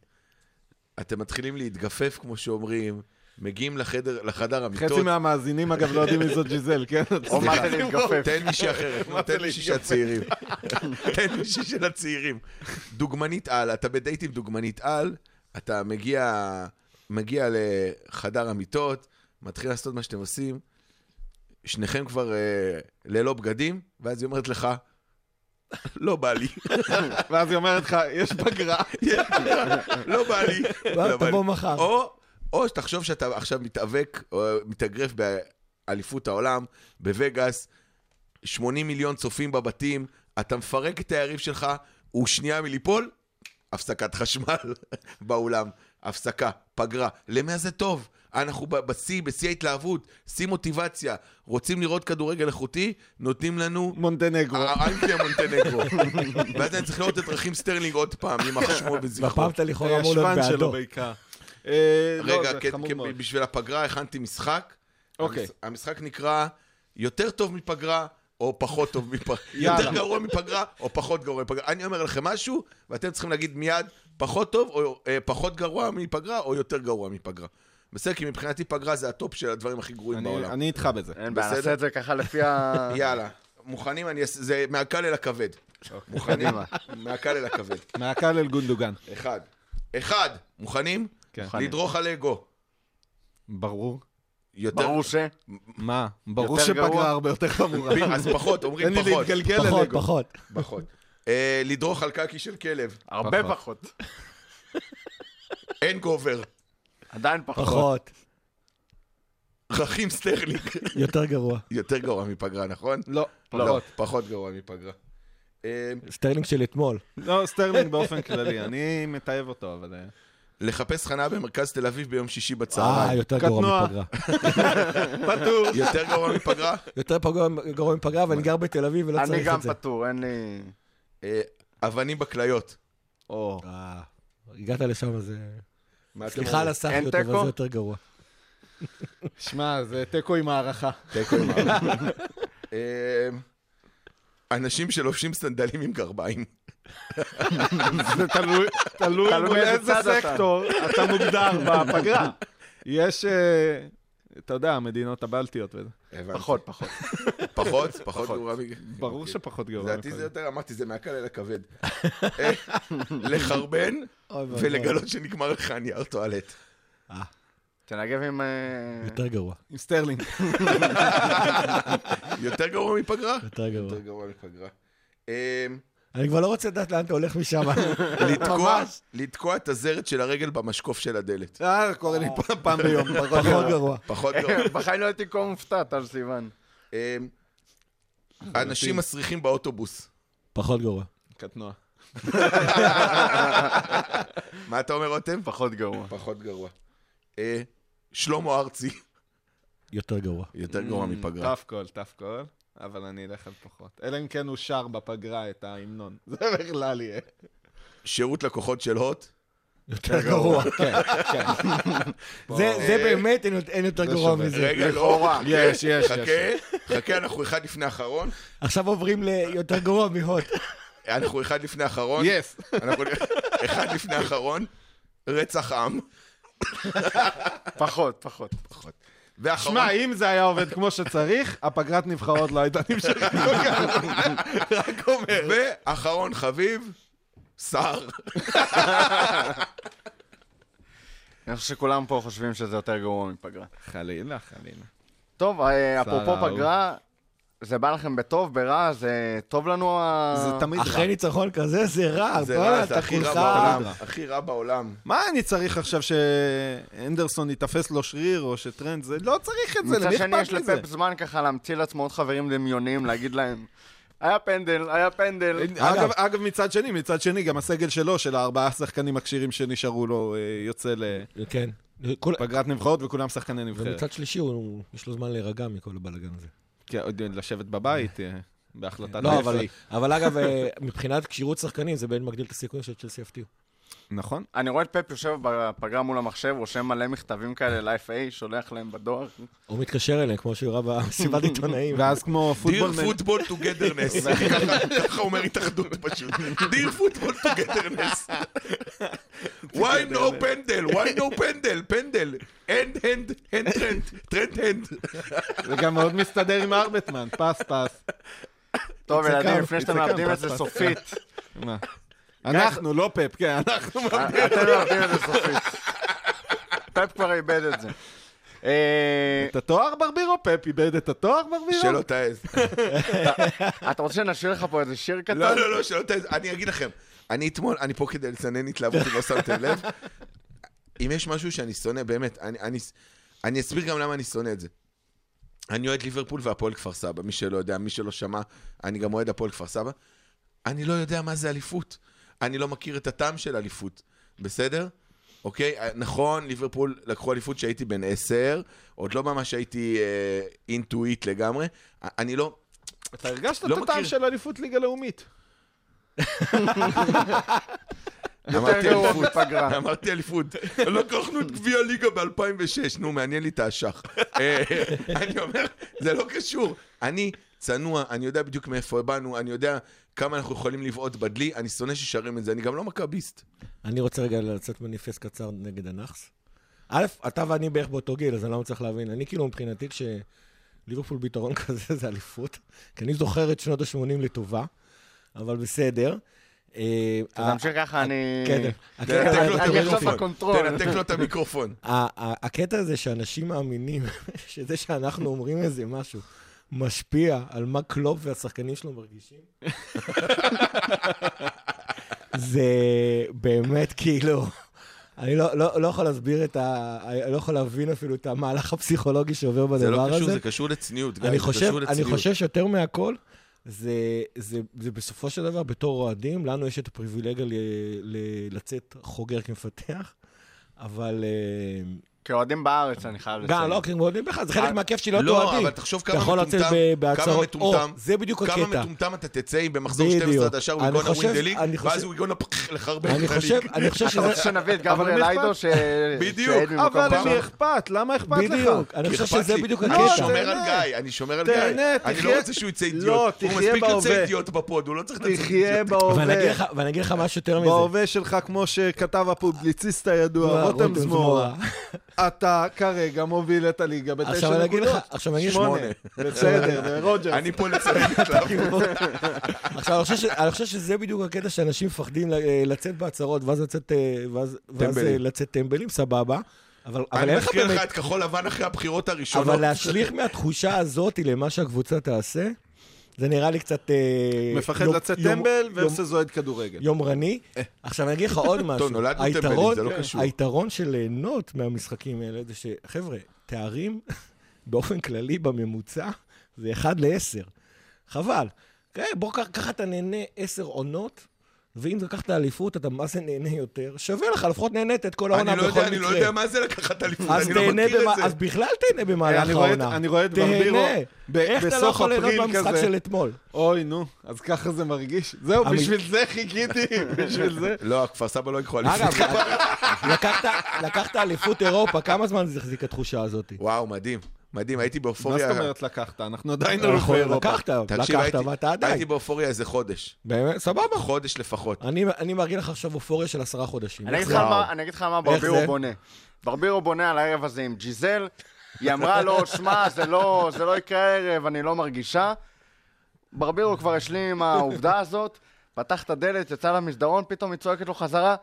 אתם מתחילים להתגפף, כמו שאומרים, מגיעים לחדר, לחדר המיטות. חצי מהמאזינים, אגב, לא יודעים מי זאת ג'יזל, כן? או מה זה להתגופף. תן מישהי אחרת, מה תן מישהי של הצעירים. תן מישהי של הצעירים. דוגמנית על, אתה בדייט עם דוגמנית על, אתה מגיע, מגיע לחדר המיטות, מתחיל לעשות מה שאתם עושים, שניכם כבר אה, ללא בגדים, ואז היא אומרת לך, לא בא לי, ואז היא אומרת לך, יש פגרה. לא בא לי. לא בא לי. תבוא מחר. או, או שתחשוב שאתה עכשיו מתאבק, או מתאגרף באליפות העולם, בווגאס, 80 מיליון צופים בבתים, אתה מפרק את היריב שלך, הוא שנייה מליפול, הפסקת חשמל באולם, הפסקה, פגרה. למי זה טוב? אנחנו בשיא, בשיא ההתלהבות, שיא מוטיבציה, רוצים לראות כדורגל איכותי, נותנים לנו... מונטנגרו. אנגליה מונטנגרו. ואז אני צריך לראות את רחים סטרלינג עוד פעם, יימח שמו וזכרו. והפעם אתה לכאורה אמור להיות בעדו. אה, לא, רגע. בשביל הפגרה הכנתי משחק. אוקיי. המש- המשחק נקרא יותר טוב מפגרה, או פחות טוב מפגרה. יותר גרוע מפגרה, או פחות גרוע מפגרה. אני אומר לכם משהו, ואתם צריכים להגיד מיד פחות טוב, או אה, פחות גרוע מפגרה, או יותר גרוע מפגרה. בסדר, כי מבחינתי פגרה זה הטופ של הדברים הכי גרועים אני- בעולם. אני איתך בזה. אין בעיה, בסדר? נעשה את זה ככה לפי ה... יאללה, מוכנים? אני אעשה- זה מהקל אל הכבד. מוכנים? קדימה. מהקל אל הכבד. מהקל אל גונדוגן. אחד. אחד, מוכנים? כן. לדרוך על אגו. ברור. יותר... ברור ש... מה? ברור? שפגרה הרבה יותר חמורה. אז פחות, אומרים תן לי פחות. להתגלגל פחות, ללגו. פחות. פחות. אה, לדרוך על קקי של כלב. הרבה פחות. פחות. אין גובר. עדיין פחות. פחות. רחים סטרלינג. יותר גרוע. יותר גרוע מפגרה, נכון? לא, לא, פחות. פחות גרוע מפגרה. אה, סטרלינג של אתמול. לא, סטרלינג באופן כללי, אני מתעב אותו, אבל... אה, לחפש חניה במרכז תל אביב ביום שישי אה, בצהריים. יותר גרוע. מפגרה. פטור. יותר גרוע מפגרה? יותר גרוע מפגרה, ואני גר בתל אביב ולא אני צריך גם את זה. פטור, אין לי... אה, אבנים בכליות. או, אה, הגעת לשם, אתם סליחה על? הסחיות, אבל? זה יותר גרוע. שמע, זה תיקו עם הערכה. תיקו עם הערכה. אה, אנשים שלובשים סנדלים עם גרביים. זה תלוי, תלוי באיזה. סקטור אתה מוגדר בפגרה. יש... אה, אתה יודע, המדינות הבלטיות וזה. פחות, פחות. פחות? פחות גרוע מ... ברור אוקיי. שפחות גרוע. לדעתי זה יותר, אמרתי, זה מהקל אל הכבד. אה, לחרבן ולגלות שנגמר לך נייר טואלט. תנגב עם... אה, יותר גרוע, עם סטרלינג. יותר גרוע מפגרה? יותר גרוע. יותר גרוע מפגרה. אני כבר לא רוצה לדעת לאן אתה הולך משם. לתקוע- לתקוע את הזרת של הרגל במשקוף של הדלת. אה, קורה לי פעם- ביום. פחות גרוע. פחות גרוע. בחיים לא הייתי כה מופתע, טל סיוון. אמ, אנשים מסריחים באוטובוס. פחות גרוע. קטנוע. מה אתה אומר, רותם? פחות גרוע. פחות גרוע. אה, שלמה ארצי. יותר גרוע. יותר גרוע מפגרה. tough call, tough call, אבל אני אלך על פחות. אלא אם כן הוא שר בפגרה את ההמנון. זה בכלל יהיה. שירות לקוחות של הוט. יותר גרוע. כן, כן. זה זה באמת, אין- יותר גרוע. מזה. רגע, לא. לכאורה. יש, יש, יש. חכה, חכה, אנחנו אחד לפני האחרון. עכשיו עוברים ליותר גרוע מהוט. אנחנו אחד לפני האחרון. יס. אנחנו אחד לפני האחרון. רצח עם. פחות, פחות. ואחרון, שמע, אם זה היה עובד כמו שצריך, הפגרת נבחרות לא הייתה נמשכת כל כך. רק אומר. ואחרון חביב, שר. אני חושב שכולם פה חושבים שזה יותר גרוע מפגרה. חלילה, חלילה. טוב, אה, אפרופו. פגרה, זה בא לכם בטוב, ברע, זה טוב לנו ה... זה תמיד רע. אחרי ניצחון כזה זה רע. זה רע, זה הכי רע בעולם. הכי רע בעולם. מה אני צריך עכשיו שאנדרסון ייתפס לו שריר, או שטרנד זה? לא צריך את זה, מצד למי שני, יש אכפת מזה? לפפ זמן ככה להמציא לעצמו עוד חברים דמיוניים, להגיד להם, היה פנדל, היה פנדל. אגב, אגב, מצד שני, מצד שני, גם הסגל שלו, של הארבעה שחקנים הכשירים שנשארו לו, אה, יוצא כן. כל- לפגרת נבחרות, וכולם שחקני נבחרת. ומצד שלישי, יש לו זמן להירגע מכל הבלאגן הזה. כן, עוד לשבת בבית, אה, בהחלטת לא, אבל- ה-FA. אבל אגב, אה, מבחינת כשירות שחקנים, זה בין מגדיל את הסיכויים של צ'לסי יפתיעו. נכון. אני רואה את פפ יושב בפגרה מול המחשב, רושם מלא מכתבים כאלה ל-FA, שולח להם בדואר. הוא מתקשר אליהם, כמו שהוא ראה במסיבת עיתונאים. ואז כמו פוטבול... דיר פוטבול טוגדרנס. ככה אומר התאחדות פשוט. דיר פוטבול טוגדרנס. why no פנדל? why no פנדל? פנדל. הנד, הנד, הנד, טרנד. טרנד, הנד. זה גם מאוד מסתדר עם ארבטמן, פס פס. טוב, ילדים, לפני שאתם מאבדים את זה. סופית, מה? אנחנו, לא פפ, כן, אנחנו... אתם מאבדים את זה סופית. פפ כבר איבד את זה. אה, את התואר ברבירו, פפ איבד את התואר ברבירו? שלא תעז. אתה רוצה שנשאיר לך פה איזה שיר קטן? לא, לא, לא, שלא תעז. אני אגיד לכם. אני אתמול, אני פה כדי לצנן התלהבות, אם לא שמתם לב. אם יש משהו שאני שונא, באמת, אני אסביר גם למה אני שונא את זה. אני אוהד ליברפול והפועל כפר סבא, מי שלא יודע, מי שלא שמע, אני גם אוהד הפועל כפר סבא. אני לא יודע מה זה אליפות. אני לא מכיר את הטעם של אליפות, בסדר? אוקיי? נכון, ליברפול לקחו אליפות כשהייתי בן עשר, עוד לא ממש הייתי אינטואיט לגמרי. אני לא... אתה הרגשת לא את הטעם מכיר. של אליפות ליגה לאומית. אמרתי אליפות. מפגרה. אמרתי אליפות. לקחנו את גביע ליגה ב-2006, נו, מעניין לי את האשך. אה, אני אומר, זה לא קשור. אני צנוע, אני יודע בדיוק מאיפה באנו, אני יודע כמה אנחנו יכולים לבעוט בדלי, אני שונא ששרים את זה, אני גם לא מכביסט. אני רוצה רגע לצאת מניפסט קצר נגד הנאחס. א', אתה ואני בערך באותו גיל, אז אני לא מצליח להבין. אני כאילו מבחינתי, כשליברפול ביתרון כזה, זה אליפות. כי אני זוכר את שנות ה-80 לטובה, אבל בסדר. אה, אתה תמשיך ככה, אני... כן, את אני עכשיו. ב control. תנתק לו את המיקרופון. הקטע הזה שאנשים מאמינים שזה שאנחנו אומרים איזה משהו משפיע על מה קלופ והשחקנים שלו מרגישים, זה באמת כאילו, אני לא, לא, לא יכול להסביר את ה... אני לא יכול להבין אפילו את המהלך הפסיכולוגי שעובר בדבר זה לא הזה. קשור, זה קשור לצניעות, גיא, אני זה חושב, קשור אני לצניעות. חושב שיותר מהכל, זה, זה, זה בסופו של דבר, בתור אוהדים, לנו יש את הפריבילגיה ל, ל, לצאת חוגר כמפתח, אבל... אה, כאוהדים בארץ, אני חייב לציין. גם, לא, כי הם אוהדים בכלל, זה חלק אה, מהכיף שלי להיות לא, אוהדים. אבל תחשוב כמה מטומטם, כמה מטומטם, זה בדיוק כמה הקטע. מטומטם אתה תצא אם במחזור בדיוק. 12 עד השאר הוא אני יגונה חושב- ווין דה ליג, אני ואז הוא יגונה לחרבן אני את חושב, הליג. אני חושב אתה שזה... רוצה שנביא את גבריאל איידו, אכפת? ש... בדיוק. אבל? למי אכפת? למה אכפת לך? בדיוק, אני חושב שזה. בדיוק אני הקטע. שומר על. גיא, אני שומר על גיא. אני לא רוצה שהוא יצא אידיוט. לא, הוא תחיה מספיק יוצא. אידיוט בפוד, הוא לא צריך לצאת תחיה אידיוט. בהווה. ואני אגיד לך- משהו יותר מזה. בהווה שלך, כמו שכתב הפובליציסט הידוע, לא, רותם זמורה. אתה כרגע מוביל את הליגה בתשע עכשיו אני אגיד לך, נקודות. עכשיו אני אגיד לך, שמונה. בסדר, רוג'רס. אני פה. עכשיו, אני חושב אני שזה בדיוק הקטע שאנשים מפחדים אה, לצאת בהצהרות, ואז לצאת, אה, ואז ואז, אה, טמבלים. לצאת טמבלים, סבבה. אבל אבל אני אין לך מזכיר לך באמת... את כחול לבן אחרי הבחירות הראשונות. אבל להשליך מהתחושה הזאת למה שהקבוצה תעשה, זה נראה לי קצת... אה, מפחד יום- לצאת יום- טמבל יום- versus אוהד כדורגל. יומרני. עכשיו אני אגיד לך עוד משהו. נולדנו היתרון- טמבלים, זה לא קשור. היתרון של ליהנות מהמשחקים האלה זה שחבר'ה, תארים באופן כללי בממוצע זה 1 ל-10. חבל. כן, בוא ככה אתה נהנה 10 עונות, ואם לקחת אליפות אתה מה זה נהנה יותר, שווה לך, לפחות נהנית את כל העונה אני בכל לא מקרה. אני לא יודע מה זה לקחת אליפות, אני לא מכיר במה- את זה. אז בכלל תהנה במהלך העונה. אני רואה את ברבירו תהנה. ב- איך אתה לא בסוף יכול ליהנות אפריל כזה. של אתמול? אוי, נו, אז ככה זה מרגיש. זהו, המ- בשביל זה חיכיתי, בשביל זה. לא, כפר סבא לא ייקחו אליפות. אגב, לקחת- לקחת אליפות אירופה, כמה זמן זה החזיק התחושה הזאת? וואו, מדהים. מדהים, הייתי מה באופוריה. זאת אומרת לקחת? אנחנו עדיין נכון, אלופי אירופה. לקחת, לקחת, ואתה עדיין. הייתי באופוריה איזה חודש. באמת, סבבה. חודש לפחות. אני אני מארגן לך עכשיו אופוריה של עשרה חודשים. אני אגיד לך מה- מה ברבירו? בונה. ברבירו בונה על הערב הזה עם ג'יזל, היא אמרה לו, שמע, זה לא זה לא יקרה הערב, אני לא מרגישה. ברבירו כבר השלים עם העובדה הזאת, פתח את הדלת, יצא למסדרון, פתאום היא צועקת לו חזרה,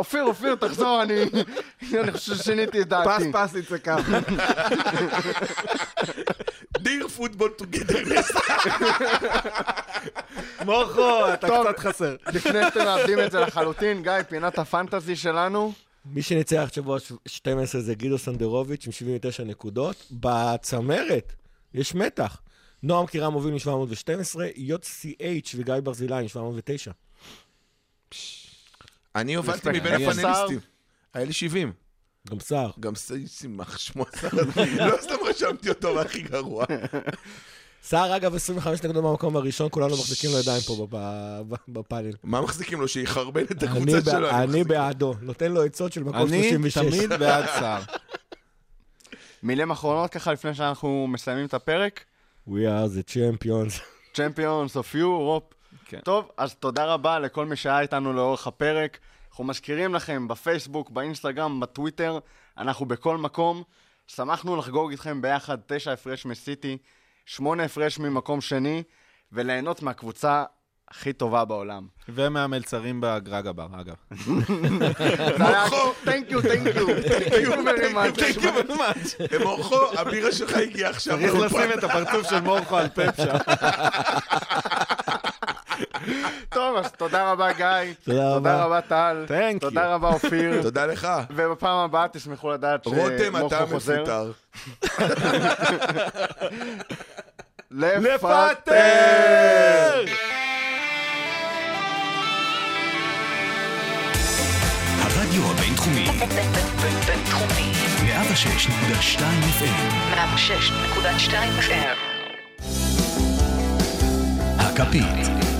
אופיר, אופיר, תחזור, אני אני חושב ששיניתי את פס דעתי. פס יצא ככה. דיר פוטבול טוגדרנס. מורכו, אתה טוב. קצת חסר. לפני שאתם מאבדים את זה לחלוטין, גיא, פינת הפנטזי שלנו. מי שניצח שבוע 12 זה גידו סנדרוביץ' עם 79 נקודות. בצמרת יש מתח. נועם קירם מוביל מ-712, יוסי אייץ' וגיא ברזילי עם 709. אני הובלתי. מבין אני הפאנליסטים. היה לי 70. גם סער. גם סימח שמו סער. לא סתם רשמתי אותו והכי גרוע. סער, אגב, 25 נקודות במקום הראשון, כולנו מחזיקים לו ידיים פה ב- ב- בפאנל. מה מחזיקים לו? שיחרבן את אני הקבוצה שלו? אני בעדו, נותן לו עצות של מקום אני 36. תמיד בעד סער. מילים אחרונות ככה לפני שאנחנו מסיימים את הפרק. We are the champions. צ'מפיונס אוף יורופ. כן. טוב, אז תודה רבה לכל מי שהיה איתנו לאורך הפרק. אנחנו מזכירים לכם בפייסבוק, באינסטגרם, בטוויטר, אנחנו בכל מקום. שמחנו לחגוג איתכם ביחד תשע הפרש מסיטי, שמונה הפרש ממקום שני, וליהנות מהקבוצה הכי טובה בעולם. ומהמלצרים בגרגה בר, אגב. זה היה... תנק יו, תנק יו, תנק יו very much. מורכו, הבירה שלך הגיעה עכשיו. צריך לשים את הפרצוף של מורכו על פאפ שם. טוב, אז תודה רבה גיא. תודה תודה רבה. רבה טל. תודה רבה אופיר. תודה לך. ובפעם הבאה תשמחו לדעת רותם, אתה שמורכו חוזר. מפוטר. לפטר! הרדיו הבינתחומי, בינתחומי. 106.2 FM, 106.2 FM. הכפית.